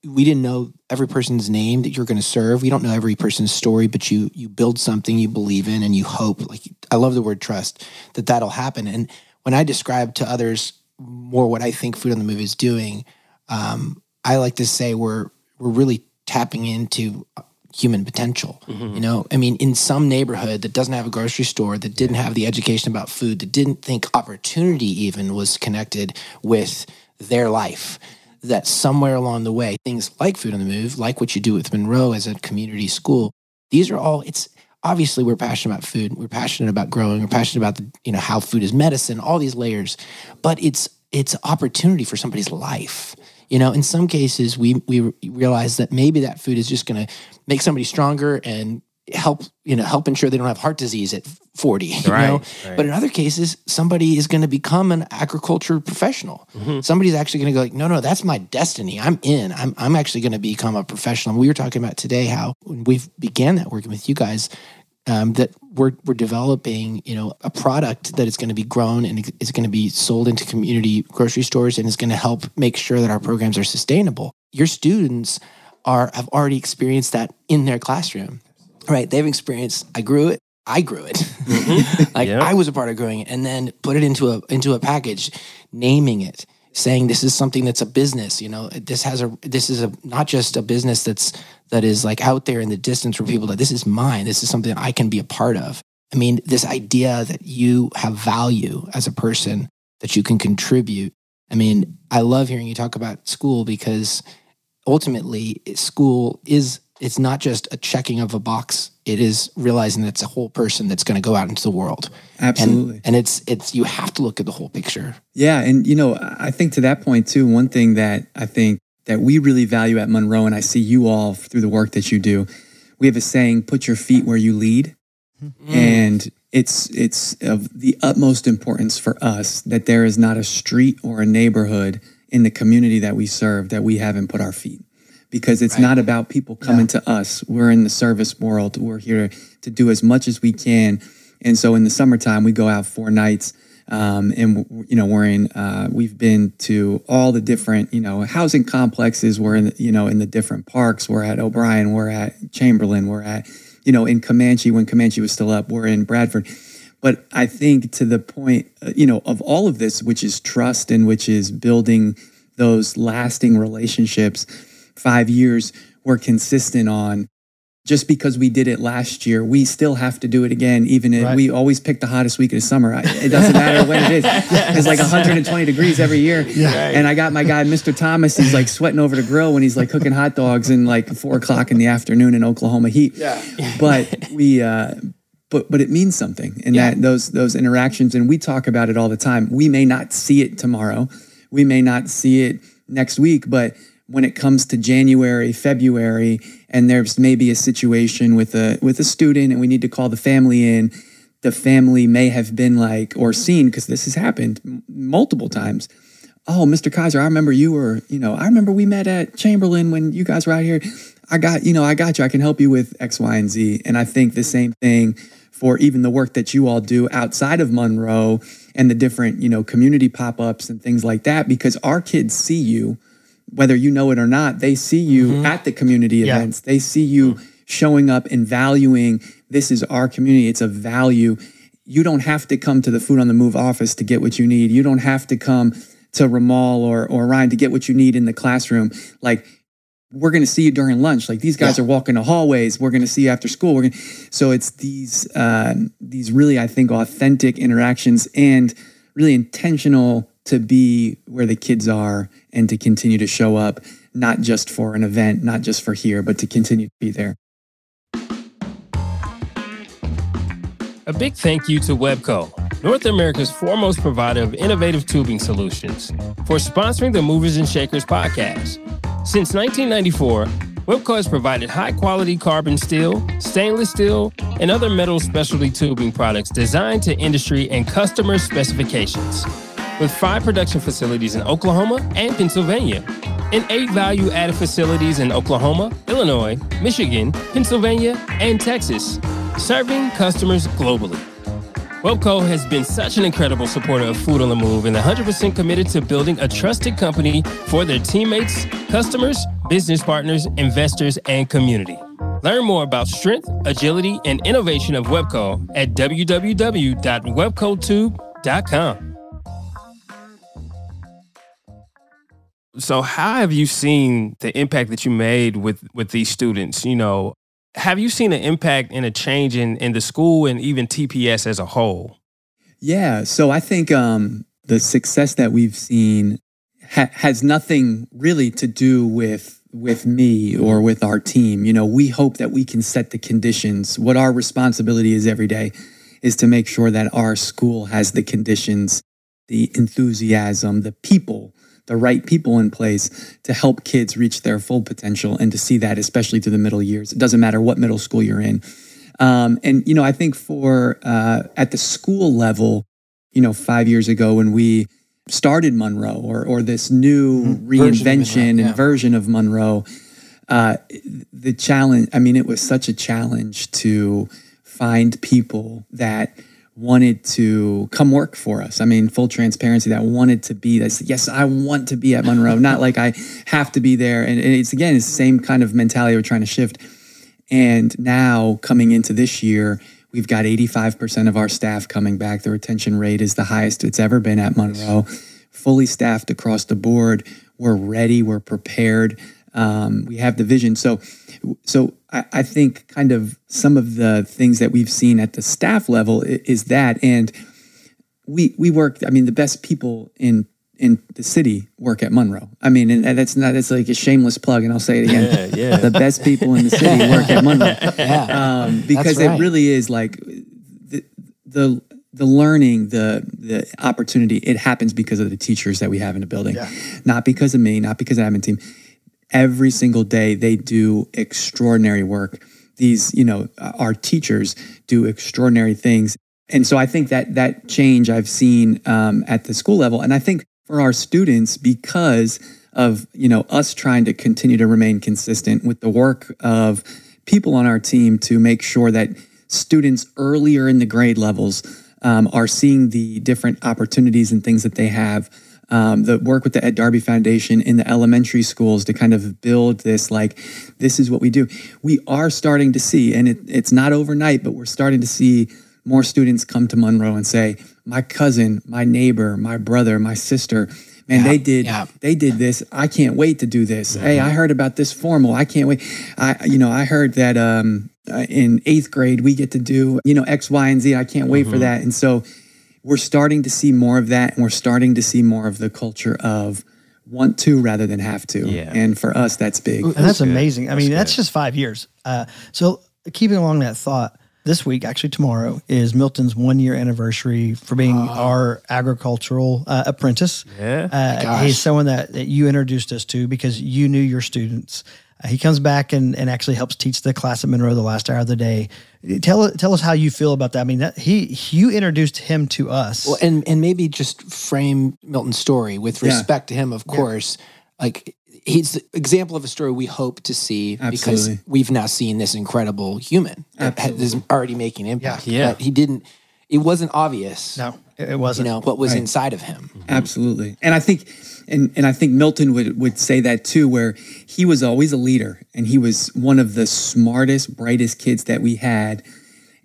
we didn't know every person's name that you're going to serve. We don't know every person's story, but you you build something you believe in and you hope. Like I love the word trust that that'll happen. And when I describe to others more what I think Food on the Move is doing, um, I like to say we're we're really tapping into human potential. Mm-hmm. You know, I mean, in some neighborhood that doesn't have a grocery store, that didn't have the education about food, that didn't think opportunity even was connected with their life that somewhere along the way, things like Food on the Move, like what you do with Monroe as a community school, these are all, it's obviously we're passionate about food. We're passionate about growing. We're passionate about the, you know, how food is medicine, all these layers, but it's, it's opportunity for somebody's life. You know, in some cases, we we realize that maybe that food is just going to make somebody stronger and help you know help ensure they don't have heart disease at 40 you right, know? right. but in other cases somebody is going to become an agriculture professional. Mm-hmm. somebody's actually going to go like no no that's my destiny. I'm in. I'm, I'm actually going to become a professional. And we were talking about today how when we began that working with you guys um, that we're, we're developing you know a product that is going to be grown and is going to be sold into community grocery stores and is going to help make sure that our programs are sustainable. Your students are have already experienced that in their classroom right? They've experienced. I grew it. I grew it. Mm-hmm. like yep. I was a part of growing it, and then put it into a into a package, naming it, saying this is something that's a business. You know, this has a this is a not just a business that's that is like out there in the distance for people that this is mine. This is something I can be a part of. I mean, this idea that you have value as a person, that you can contribute. I mean, I love hearing you talk about school because ultimately school is it's not just a checking of a box. It is realizing that it's a whole person that's going to go out into the world. Absolutely. And, and, it's it's you have to look at the whole picture. Yeah, and you know, I think to that point too, one thing that I think that we really value at Monroe and I see you all through the work that you do, we have a saying, put your feet where you lead. Mm. And it's it's of the utmost importance for us that there is not a street or a neighborhood in the community that we serve that we haven't put our feet because it's right. not about people coming yeah. to us. We're in the service world. We're here to do as much as we can. And so in the summertime, we go out four nights. Um, and you know we're in uh, we've been to all the different you know housing complexes we're in you know in the different parks we're at o'brien we're at chamberlain we're at you know in comanche when comanche was still up we're in bradford but i think to the point uh, you know of all of this which is trust and which is building those lasting relationships five years we're consistent on just because we did it last year, we still have to do it again. Even if right. we always pick the hottest week of the summer. It doesn't matter when it is. It's like 120 degrees every year. Yeah. And I got my guy, Mr. Thomas. He's like sweating over the grill when he's like cooking hot dogs in like four o'clock in the afternoon in Oklahoma heat. Yeah. But we, uh, but but it means something, and yeah. that those those interactions, and we talk about it all the time. We may not see it tomorrow, we may not see it next week, but when it comes to January, February, and there's maybe a situation with a with a student and we need to call the family in, the family may have been like or seen because this has happened m- multiple times. Oh, Mr. Kaiser, I remember you were, you know, I remember we met at Chamberlain when you guys were out here. I got, you know, I got you. I can help you with X, Y, and Z. And I think the same thing for even the work that you all do outside of Monroe and the different you know community pop-ups and things like that because our kids see you whether you know it or not they see you at the community Yeah. events they see you showing up and valuing this is our community it's a value you don't have to come to the food on the move office to get what you need you don't have to come to Ramal or or Ryan to get what you need in the classroom like we're going to see you during lunch. Like these guys are walking the hallways. We're going to see you after school. We're going so it's these uh, these really I think authentic interactions and really intentional to be where the kids are and to continue to show up, not just for an event, not just for here, but to continue to be there. A big thank you to Webco, North America's foremost provider of innovative tubing solutions, for sponsoring the Movers and Shakers podcast. Since 1994, Webco has provided high quality carbon steel, stainless steel, and other metal specialty tubing products designed to industry and customer specifications. With five production facilities in Oklahoma and Pennsylvania, and eight value added facilities in Oklahoma, Illinois, Michigan, Pennsylvania, and Texas, serving customers globally. Webco has been such an incredible supporter of Food on the Move and 100% committed to building a trusted company for their teammates, customers, business partners, investors, and community. Learn more about strength, agility, and innovation of Webco at www.webcotube.com. So, how have you seen the impact that you made with with these students? You know, have you seen an impact and a change in in the school and even TPS as a whole? Yeah. So I think um, the success that we've seen ha- has nothing really to do with with me or with our team. You know, we hope that we can set the conditions. What our responsibility is every day is to make sure that our school has the conditions, the enthusiasm, the people, the right people in place to help kids reach their full potential and to see that especially through the middle years. It doesn't matter what middle school you're in. Um, and you know, I think for uh, at the school level, you know, five years ago when we started Monroe or or this new Version of reinvention Monroe, and version of Monroe, uh, the challenge. I mean, it was such a challenge to find people that wanted to come work for us. I mean, full transparency, that wanted to be that. Yes, I want to be at Monroe. Not like I have to be there. And it's again, it's the same kind of mentality we're trying to shift. And now coming into this year, we've got 85% of our staff coming back. The retention rate is the highest it's ever been at Monroe. Fully staffed across the board. We're ready. We're prepared. Um, we have the vision. So, so I, I think kind of some of the things that we've seen at the staff level i- is that, and we we work. I mean, the best people in in the city work at Monroe. I mean, and that's not that's like a shameless plug, and I'll say it again. Yeah, yeah. The best people in the city work at Monroe Yeah. um, because right. it really is like the the the learning, the the opportunity. It happens because of the teachers that we have in the building, not because of me, not because of the admin team. Every single day, they do extraordinary work. These, you know, our teachers do extraordinary things, and so I think that that change I've seen um, at the school level, and I think for our students because of you know us trying to continue to remain consistent with the work of people on our team to make sure that students earlier in the grade levels um, are seeing the different opportunities and things that they have. Um, the work with the Ed Darby Foundation in the elementary schools to kind of build this, like, this is what we do. We are starting to see, and it, it's not overnight, but we're starting to see more students come to Monroe and say, my cousin, my neighbor, my brother, my sister, man, they did yeah. they did this. I can't wait to do this. Hey, I heard about this formal. I can't wait. I you know, I heard that um in 8th grade we get to do, you know, X, Y, and Z. I can't wait for that. And so we're starting to see more of that and we're starting to see more of the culture of want to rather than have to. Yeah. And for us that's big. And that's, amazing. I mean, that's just five years. Uh, so keeping along that thought, this week, actually tomorrow, is Milton's one year anniversary for being our agricultural uh, apprentice. Yeah. Uh, he's someone that, that you introduced us to because you knew your students. He comes back and, and actually helps teach the class at Monroe the last hour of the day. Tell tell us how you feel about that. I mean, that he you introduced him to us. Well, and and maybe just frame Milton's story with Yeah. respect to him, of course. Like he's the example of a story we hope to see because we've now seen this incredible human that ha- is already making impact. Yeah. But he didn't. It wasn't obvious. No. It wasn't. know what was Right. inside of him. Mm-hmm. Absolutely. And I think and and I think Milton would would say that too where he was always a leader and he was one of the smartest, brightest kids that we had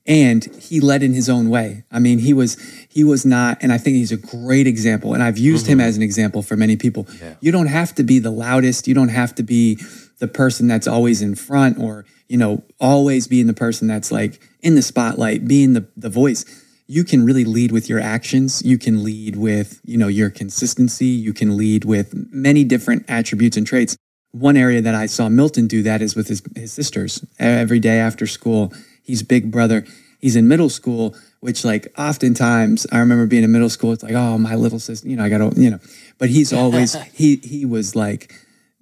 and he led in his own way. I mean, he was he was not and I think he's a great example and I've used him mm-hmm. as an example for many people. You don't have to be the loudest, you don't have to be the person that's always in front or, you know, always being the person that's like in the spotlight, being the the voice you can really lead with your actions. You can lead with you know your consistency. You can lead with many different attributes and traits. One area that i saw milton do that is with his, his sisters. Every day after school he's big brother. He's in middle school which like oftentimes i remember being in middle school it's like oh my little sister you know i gotta you know. But he's always he he was like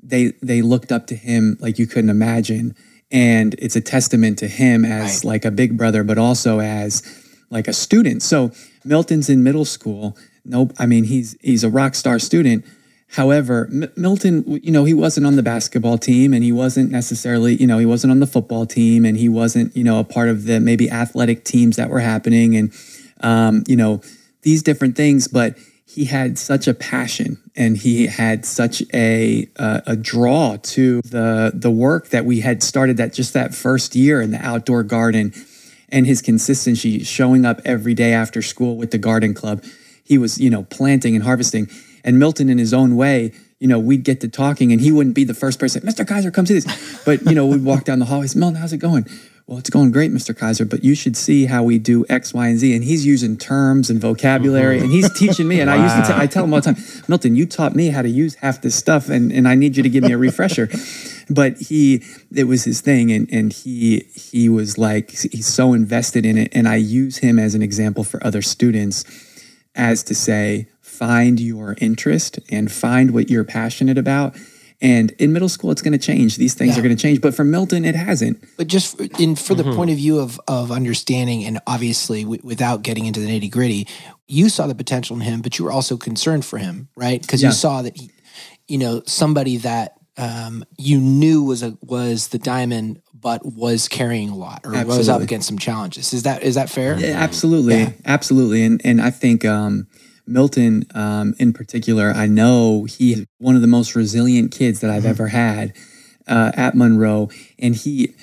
they they looked up to him like you couldn't imagine. And it's a testament to him as Right. like a big brother but also as like a student. So milton's in middle school. Nope i mean he's he's a rock star student. However M- milton you know he wasn't on the basketball team and he wasn't necessarily you know he wasn't on the football team and he wasn't you know a part of the maybe athletic teams that were happening and um, you know these different things. But he had such a passion and he had such a uh, a draw to the the work that we had started that just that first year in the outdoor garden and his consistency showing up every day after school with the garden club. He was you know planting and harvesting. And milton in his own way you know we'd get to talking and he wouldn't be the first person mr kaiser come see this. But you know we'd walk down the hallways milton how's it going well, it's going great, Mr. Kaiser, but you should see how we do X, Y, and Z. And he's using terms and vocabulary and he's teaching me. And I used to tell, I tell him all the time, Milton, you taught me how to use half this stuff and, and I need you to give me a refresher. but he, it was his thing. And, and he, he was like, he's so invested in it. And I use him as an example for other students as to say, find your interest and find what you're passionate about. And in middle school, it's going to change. These things Yeah. are going to change. But for Milton, it hasn't. But just for- in for the point of view of of understanding, and obviously w- without getting into the nitty gritty, you saw the potential in him, but you were also concerned for him, right? Because Yeah. you saw that he, you know, somebody that um, you knew was a was the diamond, but was carrying a lot or was up against some challenges. Is that is that fair? Yeah, absolutely, absolutely, and and I think um, Milton, um, in particular, I know he one of the most resilient kids that I've Mm-hmm. ever had uh, at Monroe, and he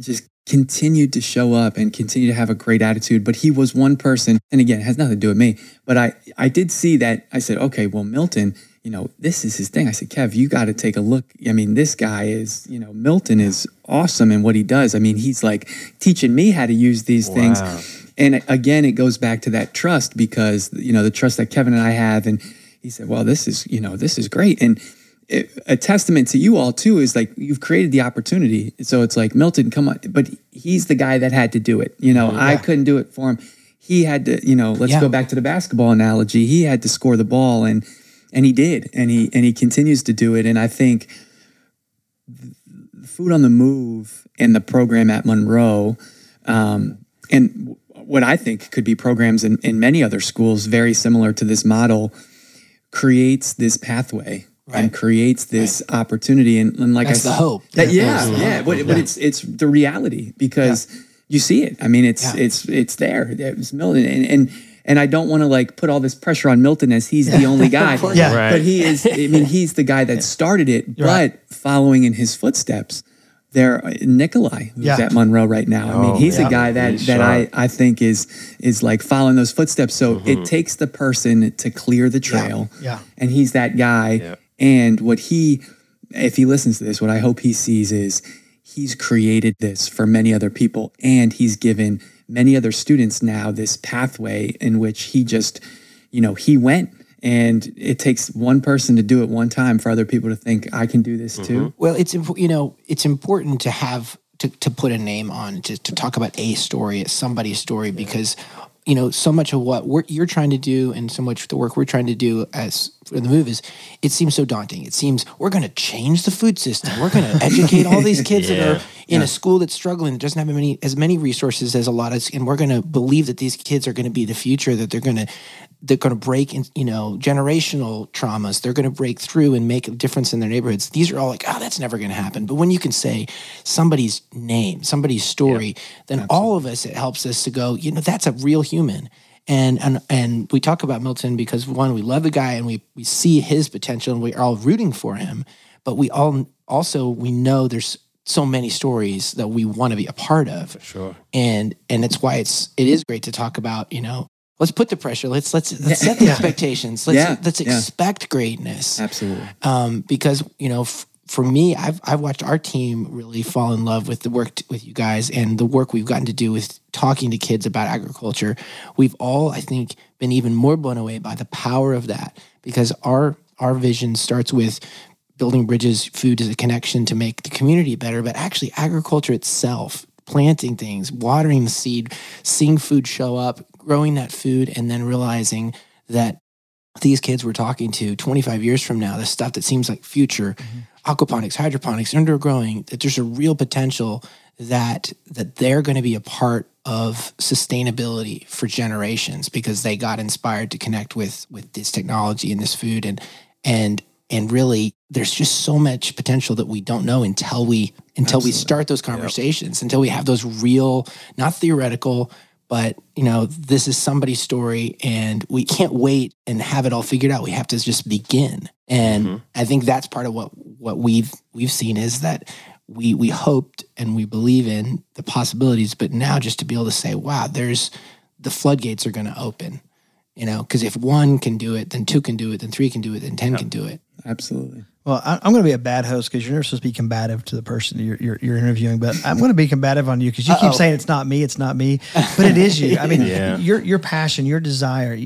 just continued to show up and continue to have a great attitude. But he was one person, and again, it has nothing to do with me. But I I did see that. I said, okay, well, Milton. You know, this is his thing. I said, Kev, you got to take a look. I mean, this guy is, you know, Milton is awesome in what he does. I mean, he's like teaching me how to use these things. And again, it goes back to that trust because you know the trust that Kevin and I have, and he said, "Well, this is you know this is great." And it, a testament to you all too is like you've created the opportunity. So it's like Milton, come on, but he's the guy that had to do it. You know, I couldn't do it for him. He had to, you know. Let's Yeah. go back to the basketball analogy. He had to score the ball, and and he did, and he and he continues to do it. And I think the food on the move and the program at Monroe, um, and what I think could be programs in, in many other schools very similar to this model, creates this pathway and creates this opportunity. And, and like That's I the hope. That, yeah, That's the yeah. hope. But, but it's it's the reality because you see it. I mean, it's Yeah. it's it's there. It's Milton, and and and I don't want to like put all this pressure on Milton as he's the only guy. Yeah. Right. But he is. I mean, he's the guy that started it. but right. following in his footsteps, there uh, Nikolai, who's Yeah. at Monroe right now. I mean, Oh, he's yeah. a guy that He's that I sharp. I think is is like following those footsteps. So it mm-hmm. takes the person to clear the trail. Yeah. And he's that guy. Yeah. And what he, if he listens to this, what I hope he sees is he's created this for many other people and he's given many other students now this pathway in which he just, you know, he went. And it takes one person to do it one time for other people to think I can do this too. Mm-hmm. Well, it's you know it's important to have to, to put a name on to, to talk about a story, somebody's story, because you know so much of what we're, you're trying to do and so much of the work we're trying to do as for the move is it seems so daunting. It seems we're going to change the food system. We're going to educate all these kids that are in a school that's struggling, that doesn't have many as many resources as a lot of, and we're going to believe that these kids are going to be the future. That they're going to they're going to break in, you know, generational traumas. They're going to break through and make a difference in their neighborhoods. These are all like, oh, that's never going to happen. But when you can say somebody's name, somebody's story, then all of us, it helps us to go, you know, that's a real human. And, and and we talk about Milton because one, we love the guy and we we see his potential and we're all rooting for him. But we all also we know there's so many stories that we want to be a part of. Sure. And and it's why it's it is great to talk about, you know, let's put the pressure. Let's let's let's set the expectations. Let's Yeah, let's yeah. expect greatness Absolutely. um, because you know f- for me I've, I've watched our team really fall in love with the work t- with you guys and the work we've gotten to do with talking to kids about agriculture we've all i think been even more blown away by the power of that because our our vision starts with building bridges food is a connection to make the community better but actually agriculture itself planting things watering the seed seeing food show up growing that food and then realizing that these kids we're talking to 25 years from now, the stuff that seems like future, mm-hmm. aquaponics, hydroponics, undergrowing, that there's a real potential that that they're going to be a part of sustainability for generations because they got inspired to connect with with this technology and this food and and and really there's just so much potential that we don't know until we until we start those conversations until we have those real not theoretical but you know this is somebody's story and we can't wait and have it all figured out. We have to just begin. And mm-hmm. i think that's part of what what we've we've seen is that we we hoped and we believe in the possibilities but now just to be able to say wow there's the floodgates are going to open you know because if one can do it then two can do it then three can do it then 10 can do it Absolutely. Well, I, I'm going to be a bad host because you're never supposed to be combative to the person you're, you're, you're interviewing, but I'm going to be combative on you because you Uh-oh. keep saying it's not me, it's not me, but it is you. I mean, Yeah. your your passion, your desire,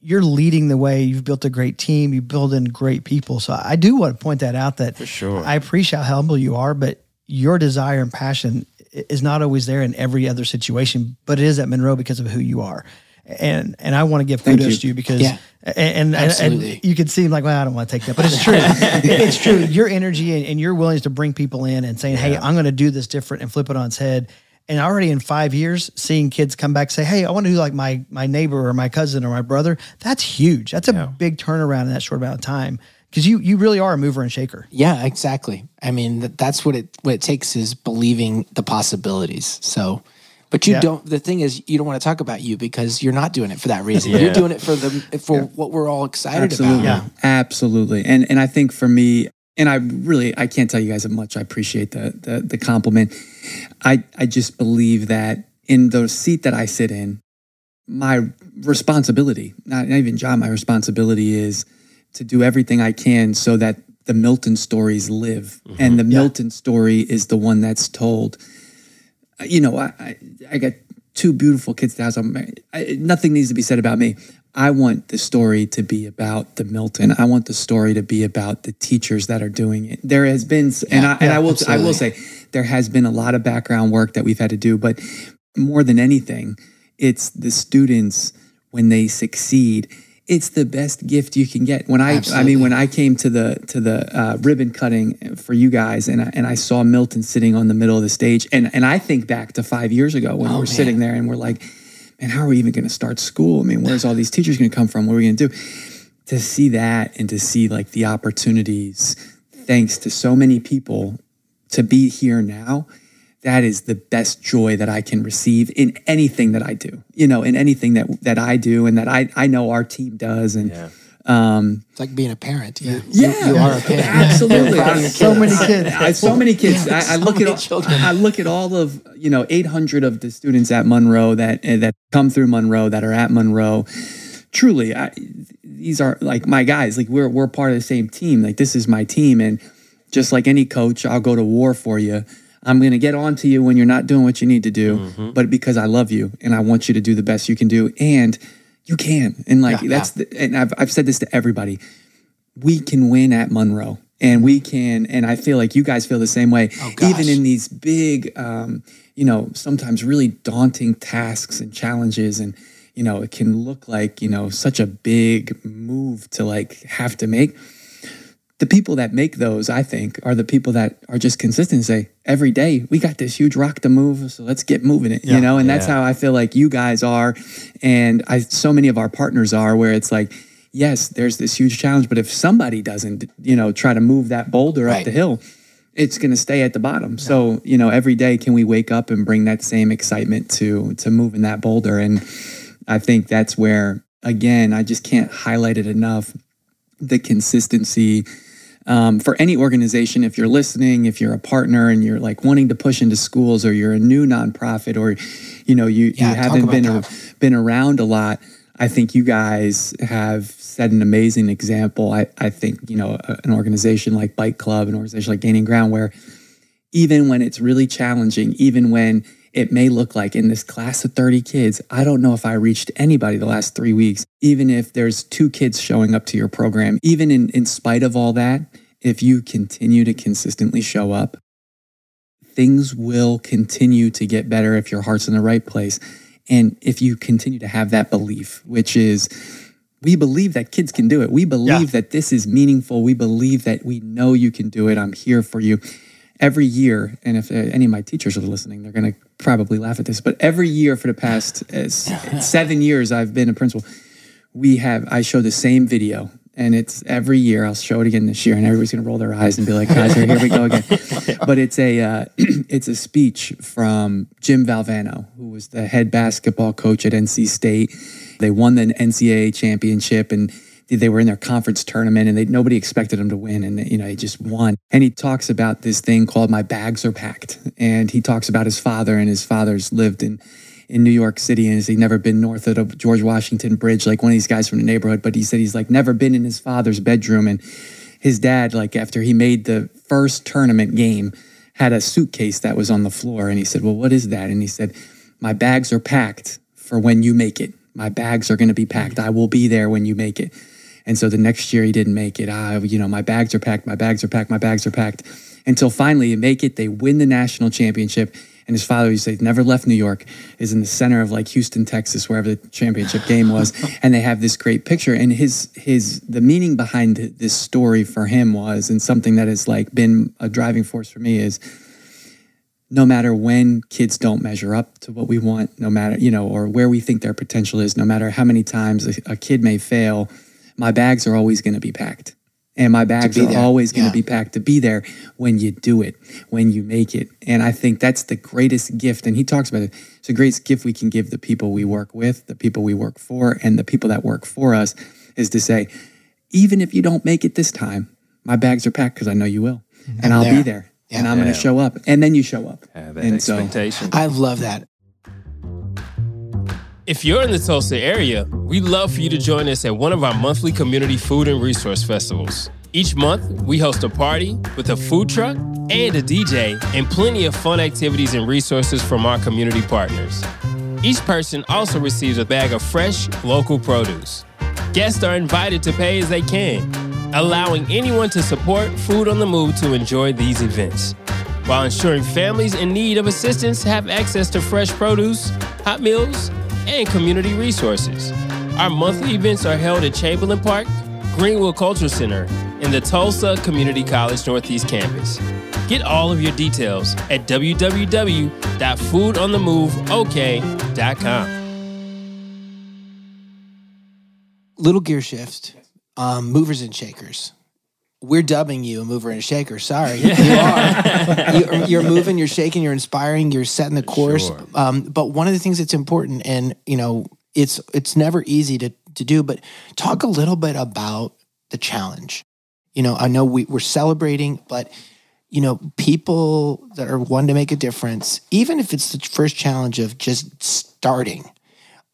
you're leading the way. You've built a great team. You build in great people. So I do want to point that out. That for sure. I appreciate how humble you are, but your desire and passion is not always there in every other situation, but it is at Monroe because of who you are. And and I want to give Thank kudos you. to you because Yeah. and, and, and, Absolutely. you could seem like, well, I don't want to take that, but it's true. it's true. Your energy and, and your willingness to bring people in and saying, hey, I'm going to do this different and flip it on its head. And already in five years, seeing kids come back say, hey, I want to do like my my neighbor or my cousin or my brother. That's huge. That's a big turnaround in that short amount of time because you you really are a mover and shaker. yeah exactly i mean that, that's what it what it takes is believing the possibilities so but you Yeah. don't the thing is you don't want to talk about you because you're not doing it for that reason Yeah. you're doing it for the for what we're all excited Absolutely. about Absolutely. And and I think for me, and I really I can't tell you guys how much I appreciate the the, the compliment. I I just believe that in the seat that I sit in, my responsibility, not, not even job, my responsibility is to do everything I can so that the Milton stories live. Mm-hmm. And the Milton story is the one that's told. You know, I, I, got two beautiful kids now. So I'm, I, nothing needs to be said about me. I want the story to be about the Milton. I want the story to be about the teachers that are doing it. There has been, and I, and I will, I will say, there has been a lot of background work that we've had to do, but more than anything, it's the students when they succeed. It's the best gift you can get. When I, I mean, when I came to the to the uh, ribbon cutting for you guys, and I, and I saw Milton sitting on the middle of the stage, and and I think back to five years ago when we were sitting there and we're like, man, how are we even going to start school? I mean, where's all these teachers going to come from? What are we going to do? To see that and to see like the opportunities, thanks to so many people, to be here now. That is the best joy that I can receive in anything that I do. You know, in anything that that I do and that I I know our team does. And um, it's like being a parent you, yeah, you, you are a parent Absolutely. You're proud of your So many kids. I, so many kids. I, I so look at children. I look at all of you know 800 of the students at Monroe that eh, that come through Monroe that are at Monroe. Truly, I, these are like my guys. Like we're we're part of the same team. Like this is my team, and just like any coach, I'll go to war for you. I'm going to get on to you when you're not doing what you need to do, but because I love you and I want you to do the best you can do, and you can. And like Yeah, that's the, and I've I've said this to everybody. We can win at Monroe and we can and I feel like you guys feel the same way. Oh, even in these big um, you know sometimes really daunting tasks and challenges and you know it can look like you know such a big move to like have to make the people that make those I think are the people that are just consistent and say every day we got this huge rock to move so let's get moving it you know? And that's how I feel like you guys are. And I so many of our partners are where it's like yes, there's this huge challenge, but if somebody doesn't, you know, try to move that boulder up the hill, it's going to stay at the bottom. So, you know, every day can we wake up and bring that same excitement to to moving that boulder? And I think that's where, again, I just can't highlight it enough the consistency. Um, for any organization, if you're listening, if you're a partner and you're like wanting to push into schools, or you're a new nonprofit, or you know you, Yeah, you haven't been that. been around a lot, I think you guys have set an amazing example. I, I think you know a- an organization like Bike Club, an organization like Gaining Ground, where even when it's really challenging, even when it may look like in this class of 30 kids, I don't know if I reached anybody the last three weeks, even if there's two kids showing up to your program, even in, in spite of all that, if you continue to consistently show up, things will continue to get better if your heart's in the right place. And if you continue to have that belief, which is, we believe that kids can do it. We believe that this is meaningful. We believe that we know you can do it. I'm here for you. Every year, and if uh, any of my teachers are listening, they're going to probably laugh at this, but every year for the past uh, seven years I've been a principal, we have, I show the same video. And it's every year. I'll show it again this year, and everybody's gonna roll their eyes and be like, "Guys, here we go again." but it's a uh, it's a speech from Jim Valvano, who was the head basketball coach at NC State. They won the NCAA championship, and they were in their conference tournament, and they nobody expected them to win, and you know they just won. And he talks about this thing called "My Bags Are Packed," and he talks about his father, and his father's lived in in New York City and he's never been north of the George Washington Bridge, like one of these guys from the neighborhood. But he said he's like never been in his father's bedroom. And his dad, like after he made the first tournament game, had a suitcase that was on the floor. And he said, Well, what is that? And he said, My bags are packed for when you make it. My bags are going to be packed. I will be there when you make it. And so the next year he didn't make it. Ah, you know, my bags are packed, my bags are packed, my bags are packed. Until finally you make it, they win the national championship. And his father, who said never left New York, is in the center of like Houston, Texas, wherever the championship game was. and they have this great picture. And his his the meaning behind this story for him was, and something that has like been a driving force for me is no matter when kids don't measure up to what we want, no matter, you know, or where we think their potential is, no matter how many times a, a kid may fail, my bags are always going to be packed. And my bags are there. always going to Yeah. be packed to be there when you do it, when you make it. And I think that's the greatest gift. And he talks about it. It's the greatest gift we can give the people we work with, the people we work for, and the people that work for us is to say, even if you don't make it this time, my bags are packed because I know you will. Mm-hmm. And I'll be there. there. Yeah. And I'm going to show up. And then you show up. Have that and so. I love that. If you're in the Tulsa area, we'd love for you to join us at one of our monthly community food and resource festivals. Each month, we host a party with a food truck and a DJ and plenty of fun activities and resources from our community partners. Each person also receives a bag of fresh, local produce. Guests are invited to pay as they can, allowing anyone to support Food on the Move to enjoy these events, while ensuring families in need of assistance have access to fresh produce, hot meals, and community resources. Our monthly events are held at Chamberlain Park, Greenwood Cultural Center, and the Tulsa Community College Northeast Campus. Get all of your details at www.foodonthemoveok.com. Little gear shift, um, movers and shakers. We're dubbing you a mover and a shaker. Sorry, you are. You're, you're moving, you're shaking, you're inspiring, you're setting the course. Sure. Um, but one of the things that's important, and you know, it's it's never easy to to do. But talk a little bit about the challenge. You know, I know we, we're celebrating, but you know, people that are wanting to make a difference, even if it's the first challenge of just starting,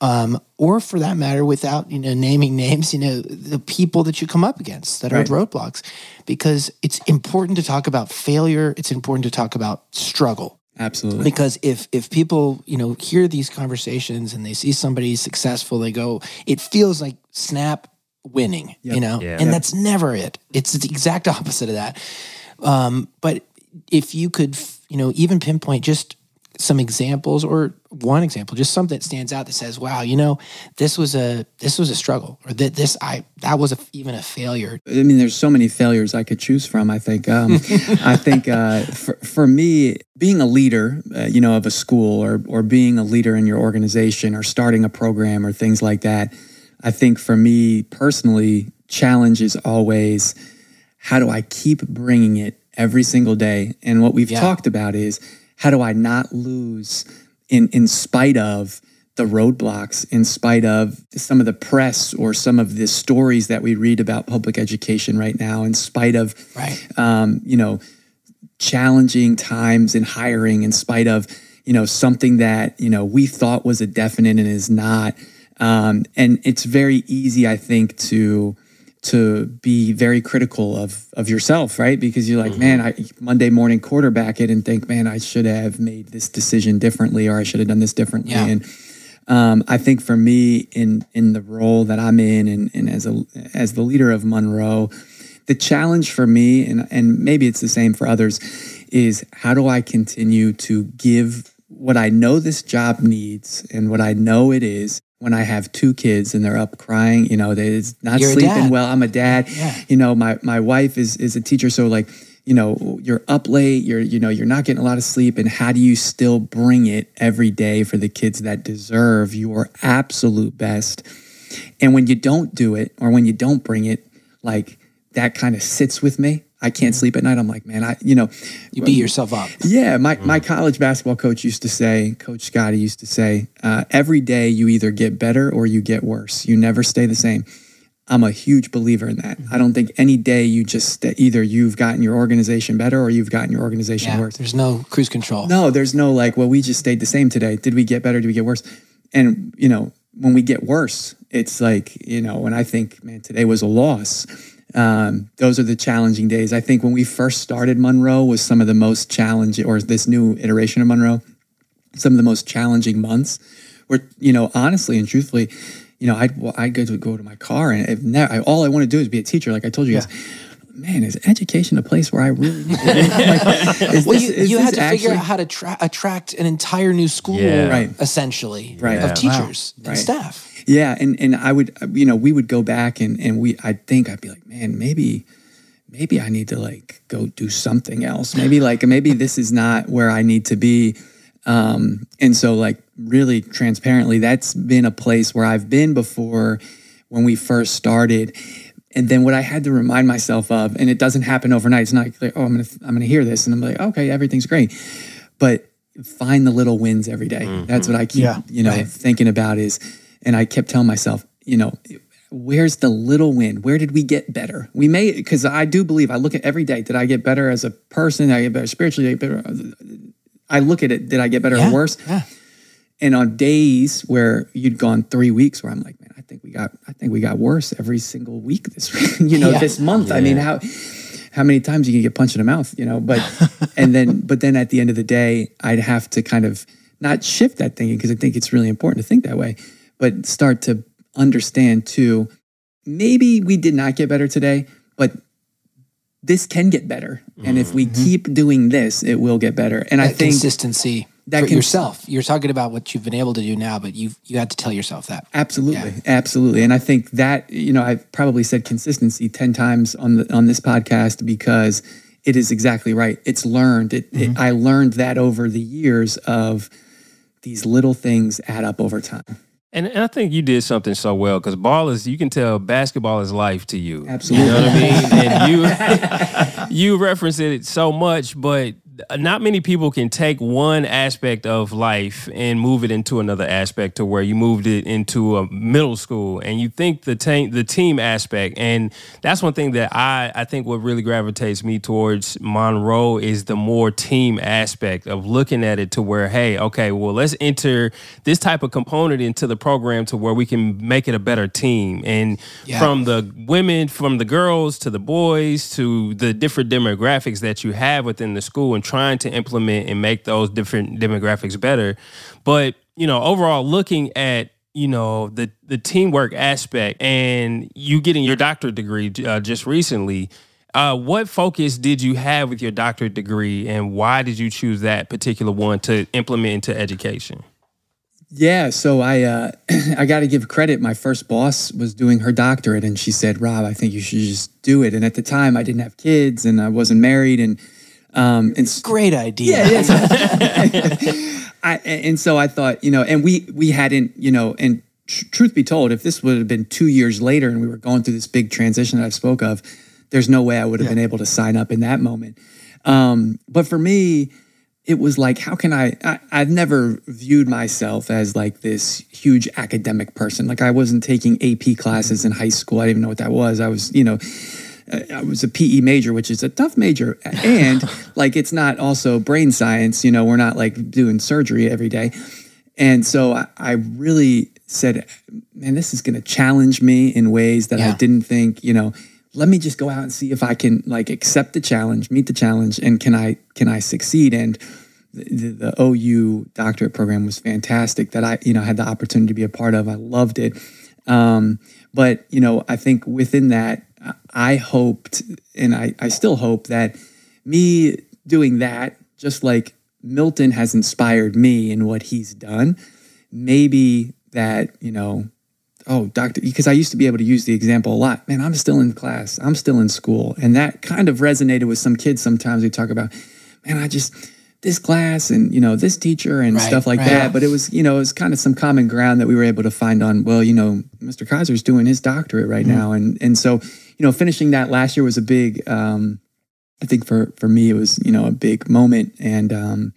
um, or for that matter, without you know naming names, you know the people that you come up against that Right. are roadblocks, because it's important to talk about failure. It's important to talk about struggle absolutely. because if if people you know hear these conversations and they see somebody successful, they go, it feels like snap winning, you know, Yeah. and Yep. that's never it. It's the exact opposite of that. Um, but if you could, you know, even pinpoint just some examples or one example, just something that stands out that says, "Wow, you know, this was a this was a struggle," or that this I that was a, even a failure. I mean, there's so many failures I could choose from. I think. Um, I think uh, for for me, being a leader, uh, you know, of a school or or being a leader in your organization or starting a program or things like that. I think for me personally, challenge is always how do I keep bringing it every single day? And what we've Yeah. talked about is how do I not lose in in spite of the roadblocks in spite of some of the press or some of the stories that we read about public education right now in spite of Right. um, you know challenging times in hiring in spite of you know something that you know we thought was a definite and is not um, and it's very easy i think to to be very critical of of yourself right? Because you're like man i monday morning quarterback it and think man i should have made this decision differently or i should have done this differently Yeah. and um, I think for me in in the role that I'm in and, and as a as the leader of Monroe, the challenge for me and and maybe it's the same for others is how do I continue to give what I know this job needs and what I know it is when I have two kids and they're up crying, you know, they're not You're sleeping well. I'm a dad. Yeah. You know, my my wife is is a teacher, so like you know you're up late you're you know you're not getting a lot of sleep and how do you still bring it every day for the kids that deserve your absolute best and when you don't do it or when you don't bring it like that kind of sits with me i can't mm-hmm. sleep at night i'm like man i you know You beat uh, yourself up. yeah, my, my mm-hmm. college basketball coach used to say, Coach Scotty used to say, uh, every day you either get better or you get worse. You never stay the same. I'm a huge believer in that. I mm-hmm. don't think any day you just either you've gotten your organization better or you've gotten your organization Yeah. worse. There's no cruise control. No, there's no like, well, we just stayed the same today. Did we get better? Did we get worse? And, you know, when we get worse, it's like, you know, when I think, man, today was a loss. Um, those are the challenging days. I think when we first started Monroe was some of the most challenging, or this new iteration of Monroe, some of the most challenging months where, you know, honestly and truthfully, you know, I'd, I'd go to go to my car and if never, I, all I want to do is be a teacher. Like I told you guys, man, is education a place where I really need to be? Like, is Well, this- you, is you had to figure out how to tra- attract an entire new school, Yeah. Right. essentially, Right. of Yeah. teachers and Right. staff. Yeah, and and I would, you know, we would go back and and we, I think I'd be like, man, maybe, maybe I need to like go do something else. Maybe like maybe this is not where I need to be. Um, and so like really transparently, that's been a place where I've been before when we first started. And then what I had to remind myself of, and it doesn't happen overnight. It's not like, oh, I'm gonna I'm gonna hear this, and I'm like, okay, everything's great, but find the little wins every day. That's what I keep, Yeah, you know, right. thinking about is, and I kept telling myself, you know, where's the little win? Where did we get better? We may, because I do believe I look at every day. Did I get better as a person? Did I get better spiritually? Get better? I look at it. Did I get better Yeah, or worse? yeah. And on days where you'd gone three weeks, where I'm like, man, I think we got, I think we got worse every single week this week. you know, Yeah. this month. I mean, how how many times you can get punched in the mouth? You know, but and then but then at the end of the day, I'd have to kind of not shift that thinking because I think it's really important to think that way, but start to understand too. Maybe we did not get better today, but this can get better. And if we mm-hmm. keep doing this, it will get better. And I think consistency that for cons- yourself. You're talking about what you've been able to do now, but you you had to tell yourself that. Absolutely, absolutely, and I think that you know I've probably said consistency ten times on the on this podcast because it is exactly right. It's learned. It, it mm-hmm. I learned that over the years of these little things add up over time. And, and I think you did something so well because ball is, you can tell basketball is life to you. Absolutely. You know what I mean? And you, you reference it so much, but not many people can take one aspect of life and move it into another aspect to where you moved it into a middle school and you think the team the team aspect and that's one thing that I I think what really gravitates me towards Monroe is the more team aspect of looking at it to where hey okay well let's enter this type of component into the program to where we can make it a better team and Yeah. from the women from the girls to the boys to the different demographics that you have within the school and trying to implement and make those different demographics better but you know overall looking at you know the the teamwork aspect and you getting your doctorate degree uh, just recently uh, what focus did you have with your doctorate degree and why did you choose that particular one to implement into education Yeah, so I uh, I got to give credit. My first boss was doing her doctorate, and she said, "Rob, I think you should just do it." And at the time, I didn't have kids, and I wasn't married, and um, and Great idea. I, and so I thought, you know, and we we hadn't, you know, and tr- truth be told, if this would have been two years later and we were going through this big transition that I spoke of, there's no way I would have been able to sign up in that moment. Um, but for me, it was like, how can I, I? I've never viewed myself as like this huge academic person. Like I wasn't taking AP classes in high school. I didn't even know what that was. I was, you know, I was a PE major, which is a tough major, and like it's not also brain science. You know, we're not like doing surgery every day, and so I, I really said, "Man, this is going to challenge me in ways that Yeah. I didn't think." You know, let me just go out and see if I can like accept the challenge, meet the challenge, and can I can I succeed? And the, the, the OU doctorate program was fantastic that I you know had the opportunity to be a part of. I loved it. Um, but you know, I think within that, I hoped, and I, I still hope that me doing that, just like Milton has inspired me in what he's done, maybe that you know, oh, doctor, because I used to be able to use the example a lot. Man, I'm still in class, I'm still in school, and that kind of resonated with some kids. Sometimes we talk about, man, I just this class and you know this teacher and Right, stuff like right. that but it was you know it was kind of some common ground that we were able to find on well you know mr kaiser's doing his doctorate right Mm-hmm. now and and so you know finishing that last year was a big um i think for for me it was you know a big moment and um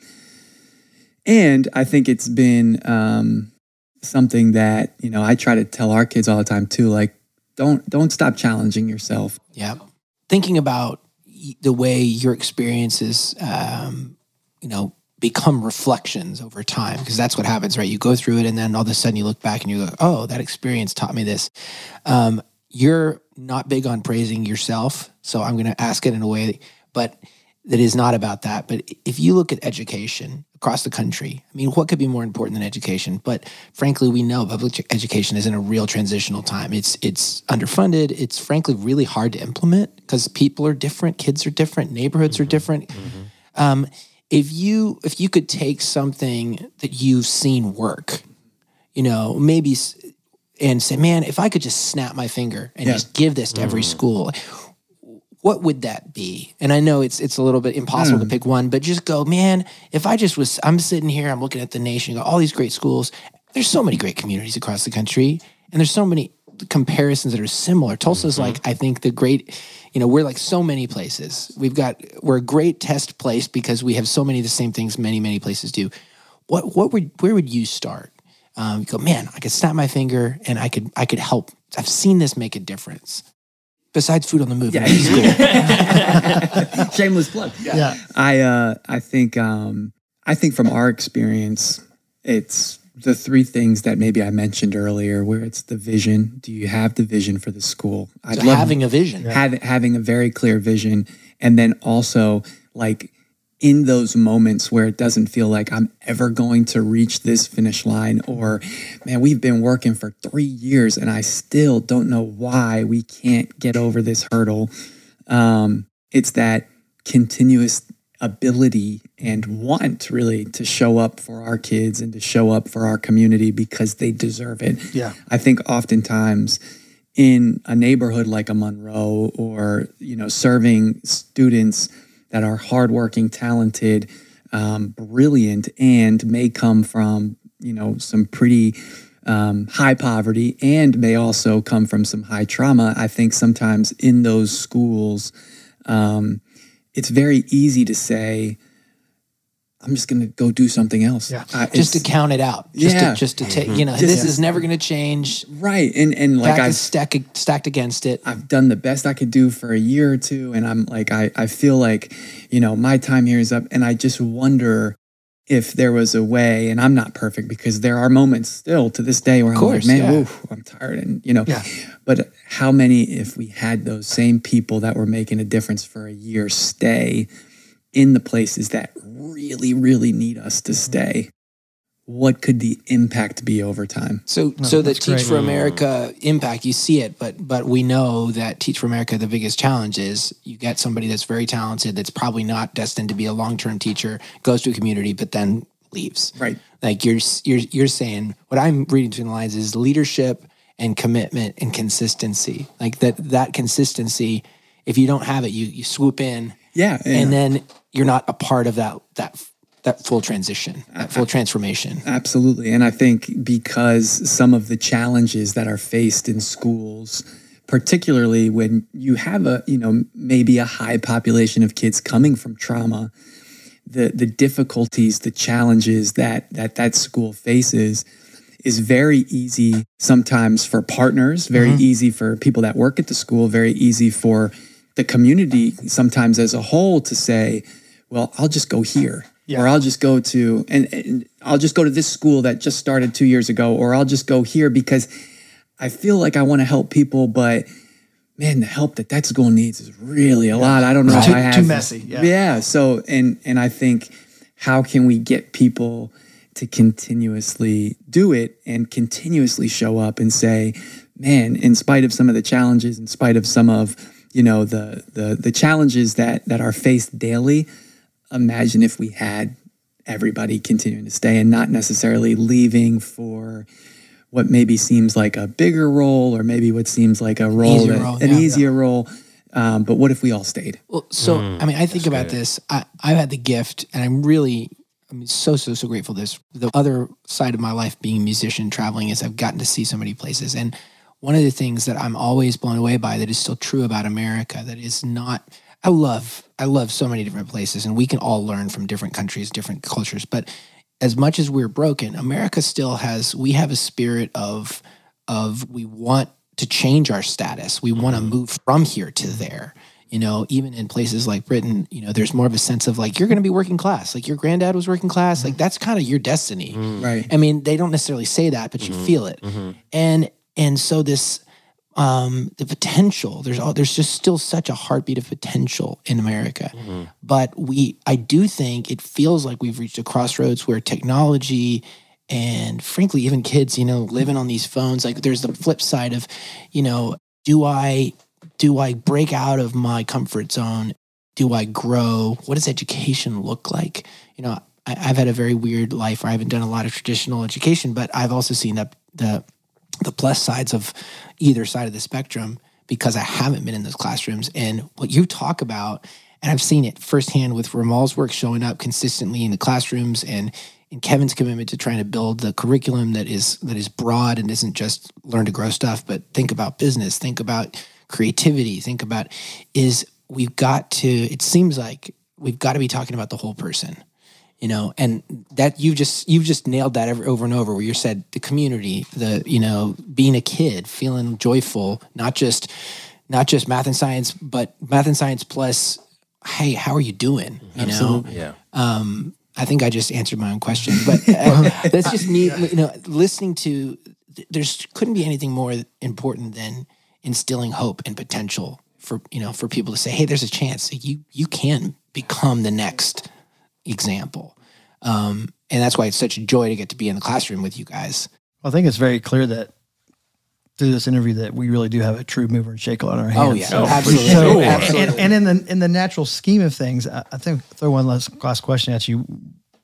and i think it's been um something that you know i try to tell our kids all the time too like don't don't stop challenging yourself Yeah. Thinking about the way your experiences, um, you know, become reflections over time, because that's what happens, right? You go through it and then all of a sudden you look back and you go, oh, that experience taught me this. Um, you're not big on praising yourself. So I'm going to ask it in a way, but that is not about that. But if you look at education across the country, I mean, what could be more important than education? But frankly, we know public education is in a real transitional time. It's it's underfunded. It's frankly really hard to implement because people are different, kids are different, neighborhoods are different. Um, if you if you could take something that you've seen work, you know, maybe and say, man, if I could just snap my finger and Yeah. just give this to every mm. school, what would that be? And I know it's it's a little bit impossible to mm. pick one, but just go, man, if I just was I'm sitting here, I'm looking at the nation, all these great schools. There's so many great communities across the country, and there's so many comparisons that are similar. Tulsa's mm-hmm. like, I think the great, you know, we're like so many places. We've got we're a great test place because we have so many of the same things many, many places do. What what would where would you start? Um, you go, man, I could snap my finger and I could I could help. I've seen this make a difference. Besides food on the move, yeah. shameless plug Yeah. I uh I think um I think from our experience it's the three things that maybe I mentioned earlier where it's the vision do you have the vision for the school I'd So having a vision. having having a very clear vision and then also like in those moments where it doesn't feel like I'm ever going to reach this finish line or man we've been working for 3 years and I still don't know why we can't get over this hurdle um, it's that continuous ability and want really to show up for our kids and to show up for our community because they deserve it. Yeah. I think oftentimes in a neighborhood like a Monroe or, you know, serving students that are hardworking, talented, um, brilliant, and may come from, you know, some pretty um, high poverty and may also come from some high trauma. I think sometimes in those schools, um, it's very easy to say, I'm just going to go do something else. Yeah. I- just to count it out. Just Yeah. to just to take, mm-hmm. you know, Just- this is never going to change. right. And, and like I is stack, stacked against it. I've done the best I could do for a year or two. And I'm like, I, I feel like, you know, my time here is up. And I just wonder if there was a way, and I'm not perfect because there are moments still to this day where I'm course, like, man, yeah. oof, I'm tired. And, you know, Yeah. but how many, if we had those same people that were making a difference for a year stay in the places that really, really need us to mm-hmm. stay, what could the impact be over time? So, oh, so that that's Teach great. for America impact, you see it, but but we know that Teach for America, the biggest challenge is you get somebody that's very talented, that's probably not destined to be a long term teacher, goes to a community, but then leaves. Right. Like you're you're you're saying, what I'm reading between the lines is leadership and commitment and consistency. Like that that consistency, if you don't have it, you you swoop in, Yeah. and then you're not a part of that that that full transition, that full transformation. Absolutely. And I think because some of the challenges that are faced in schools, particularly when you have a, you know, maybe a high population of kids coming from trauma, the the difficulties, the challenges that that that school faces is very easy sometimes for partners, very Mm-hmm. easy for people that work at the school, very easy for the community sometimes as a whole to say, well, I'll just go here. Or I'll just go to and, and I'll just go to this school that just started two years ago, or I'll just go here because I feel like I want to help people, but man, the help that that school needs is really a lot. I don't know if Too- I have too messy, yeah. yeah. So and and I think how can we get people to continuously do it and continuously show up and say, man, in spite of some of the challenges, in spite of some of you know the the the challenges that that are faced daily, imagine if we had everybody continuing to stay and not necessarily leaving for what maybe seems like a bigger role or maybe what seems like a role, Easier that- role, an yeah. easier role. Um, but what if we all stayed? Well, so I mean, I think about this. I, I've had the gift, and I'm really, I'm so so so grateful. This the other side of my life, being a musician, traveling, is I've gotten to see so many places. And one of the things that I'm always blown away by that is still true about America that is not. I love I love so many different places, and we can all learn from different countries, different cultures. But as much as we're broken, America still has. We have a spirit of of we want to change our status. We want to mm-hmm. move from here to there. You know, even in places like Britain, you know, there's more of a sense of like you're going to be working class. Like your granddad was working class. Like mm-hmm. that's kind of your destiny. Mm. Right. I mean, they don't necessarily say that, but you mm-hmm. feel it. And and so this um the potential there's all there's just still such a heartbeat of potential in America. But we I do think it feels like we've reached a crossroads where technology and frankly even kids, you know, living on these phones like there's the flip side of, you know, do I do I break out of my comfort zone? Do I grow? What does education look like? You know, I, I've had a very weird life where I haven't done a lot of traditional education, but I've also seen that the the plus sides of either side of the spectrum because I haven't been in those classrooms. And what you talk about, and I've seen it firsthand with Ramal's work showing up consistently in the classrooms and in Kevin's commitment to trying to build the curriculum that is that is broad and isn't just learn to grow stuff, but think about business, think about creativity, think about is we've got to it seems like we've got to be talking about the whole person you know and that you just you've just nailed that over, over and over where you said the community the you know being a kid feeling joyful not just not just math and science but math and science plus hey how are you doing you know Yeah. um, I think I just answered my own question, but uh, that's just me. You know, listening to there's couldn't be anything more important than instilling hope and potential for you know for people to say, hey, there's a chance you you can become the next example, um, and that's why it's such a joy to get to be in the classroom with you guys. I think it's very clear that through this interview that we really do have a true mover and shaker on our hands. Oh yeah, Oh, for absolutely, sure. And, absolutely. and in the in the natural scheme of things, I, I think throw one last last question at you.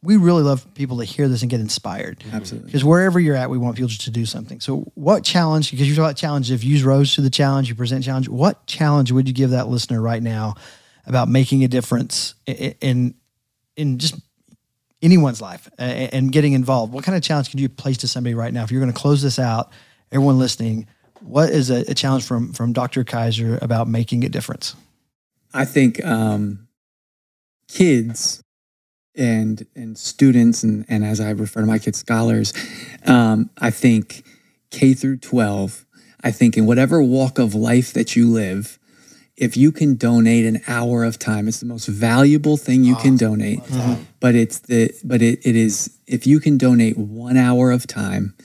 We really love people to hear this and get inspired. Absolutely. Because wherever you're at, we want people to do something. So, what challenge? Because you talk about challenge. If you rose to the challenge, you present challenge. What challenge would you give that listener right now about making a difference i- i- in in just anyone's life a- a- and getting involved? What kind of challenge can you place to somebody right now? If you're going to close this out, everyone listening, what is a, a challenge from from Dr. Kaiser about making a difference? I think um, kids and and students and, and as I refer to my kids, scholars, um, I think K through 12, I think in whatever walk of life that you live, if you can donate an hour of time, it's the most valuable thing you can ah, donate. But it's the but it, it is if you can donate one hour of time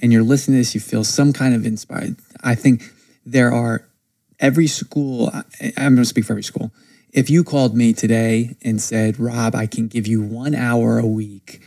and you're listening to this, you feel some kind of inspired. I think there are every school, I- I'm going to speak for every school. If you called me today and said, Rob, I can give you one hour a week,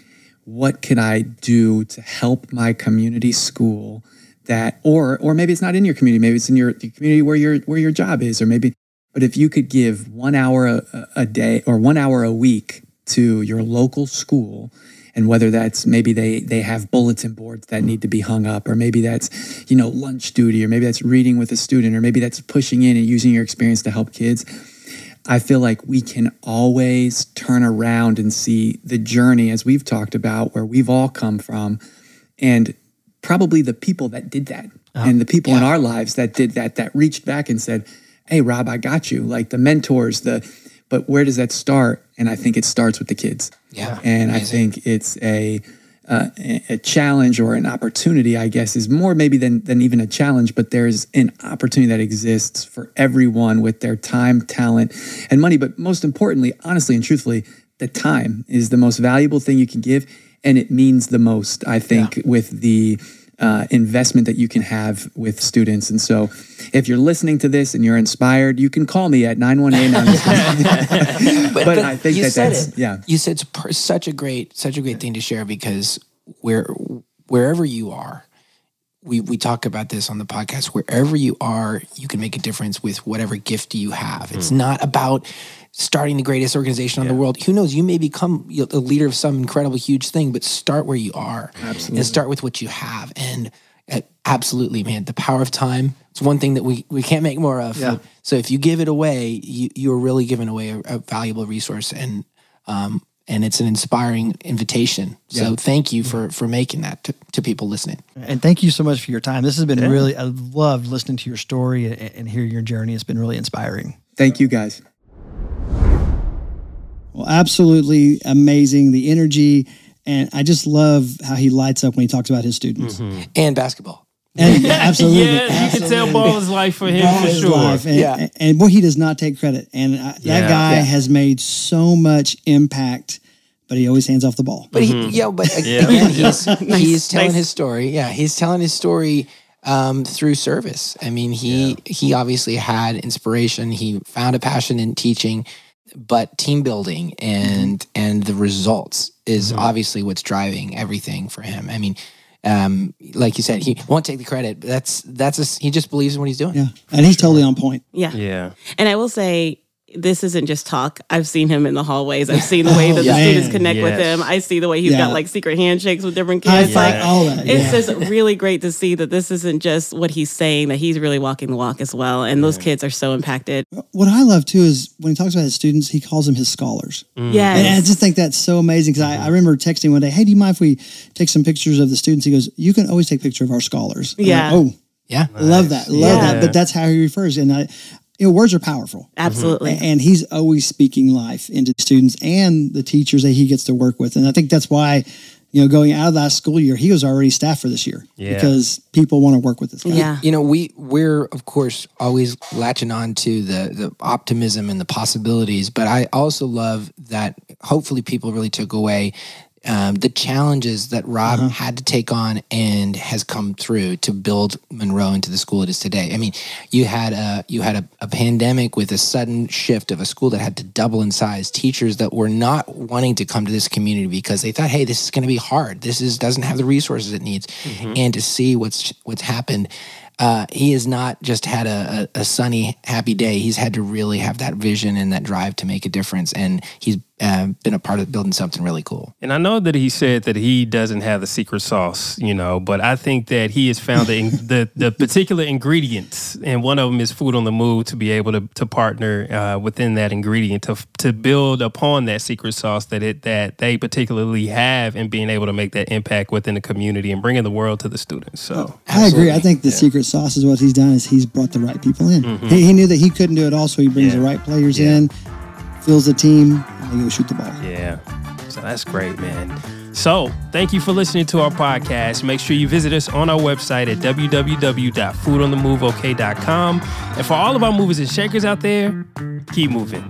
what can I do to help my community school that, or, or maybe it's not in your community, maybe it's in your the community where your, where your job is, or maybe, but if you could give one hour a, a day or one hour a week to your local school, and whether that's maybe they they have bulletin boards that need to be hung up or maybe that's you know lunch duty or maybe that's reading with a student or maybe that's pushing in and using your experience to help kids i feel like we can always turn around and see the journey as we've talked about where we've all come from and probably the people that did that and the people in our lives that did that that reached back and said hey rob i got you like the mentors the But where does that start? And I think it starts with the kids. Yeah. And I think it's a uh, a challenge or an opportunity, I guess, is more maybe than than even a challenge. But there's an opportunity that exists for everyone with their time, talent, and money. But most importantly, honestly and truthfully, the time is the most valuable thing you can give, and it means the most. I think with the uh, investment that you can have with students. And so, if you're listening to this and you're inspired, you can call me at 918 but, I think you that said that's it. yeah. You said it's per- such a great, such a great thing to share because where wherever you are, we we talk about this on the podcast. Wherever you are, you can make a difference with whatever gift you have. It's not about starting the greatest organization on the world. Who knows? You may become you a leader of some incredible, huge thing, but start where you are Absolutely. and start with what you have. And uh, absolutely, man, the power of time. It's one thing that we we can't make more of. Yeah. So if you give it away, you you're really giving away a, a valuable resource, and um and it's an inspiring invitation. So thank you for for making that to, to people listening. And thank you so much for your time. This has been really, I loved listening to your story and, and hearing your journey. It's been really inspiring. Thank you guys. Well, absolutely amazing. The energy. And I just love how he lights up when he talks about his students. Mm-hmm. And basketball. And yeah, absolutely. you can tell ball is life for him Ball for sure. life. And, Yeah. and, and boy, he does not take credit. And I, Yeah. that guy Yeah. has made so much impact, but he always hands off the ball. But he, mm-hmm. yeah, but a- Yeah. again, he's he's telling nice. his story. Yeah, he's telling his story um, through service. I mean, he he obviously had inspiration. He found a passion in teaching, but team building and and the results is obviously what's driving everything for him. I mean. Um, like you said, he won't take the credit. But that's that's a, he just believes in what he's doing. Yeah. And he's totally on point. Yeah. Yeah. And I will say, this isn't just talk. I've seen him in the hallways. I've seen the way that Yeah. the students Man, connect with him. I see the way he's Yeah. got like secret handshakes with different kids. five, Like, all that. it's yeah. just really great to see that this isn't just what he's saying, that he's really walking the walk as well. And those kids are so impacted. what I love too is when he talks about his students, he calls them his scholars. Mm. Yeah, And I just think that's so amazing because I, mm-hmm. I remember texting one day, "Hey, do you mind if we take some pictures of the students?" He goes, "You can always take a picture of our scholars." I'm like, Yeah. oh, Yeah, love that, love Yeah. that. But that's how he refers, and I, you know, words are powerful. Absolutely. And he's always speaking life into the students and the teachers that he gets to work with. And I think that's why, you know, going out of that school year, he was already staff for this year Yeah. because people want to work with this guy. Yeah. you know we we're of course always latching on to the the optimism and the possibilities but i also love that hopefully people really took away um, the challenges that Rob had to take on and has come through to build Monroe into the school it is today. I mean, you had a you had a, a pandemic with a sudden shift of a school that had to double in size. Teachers that were not wanting to come to this community because they thought, "Hey, this is going to be hard. This is doesn't have the resources it needs." And to see what's what's happened uh, he has not just had a, a, a sunny, happy day. He's had to really have that vision and that drive to make a difference. And he's uh, been a part of building something really cool. And I know that he said that he doesn't have the secret sauce, you know, but I think that he has found the the, the particular ingredients, and one of them is food on the move to be able to to partner uh, within that ingredient to to build upon that secret sauce that it that they particularly have, and being able to make that impact within the community and bringing the world to the students. So I agree. I think the secret sauce is what he's done is he's brought the right people in. Mm-hmm. He, he knew that he couldn't do it all, so he brings the right players in, fills the team, and they go shoot the ball. Yeah. So that's great, man. So thank you for listening to our podcast. Make sure you visit us on our website at www.foodonthemoveok.com. And for all of our movers and shakers out there, keep moving.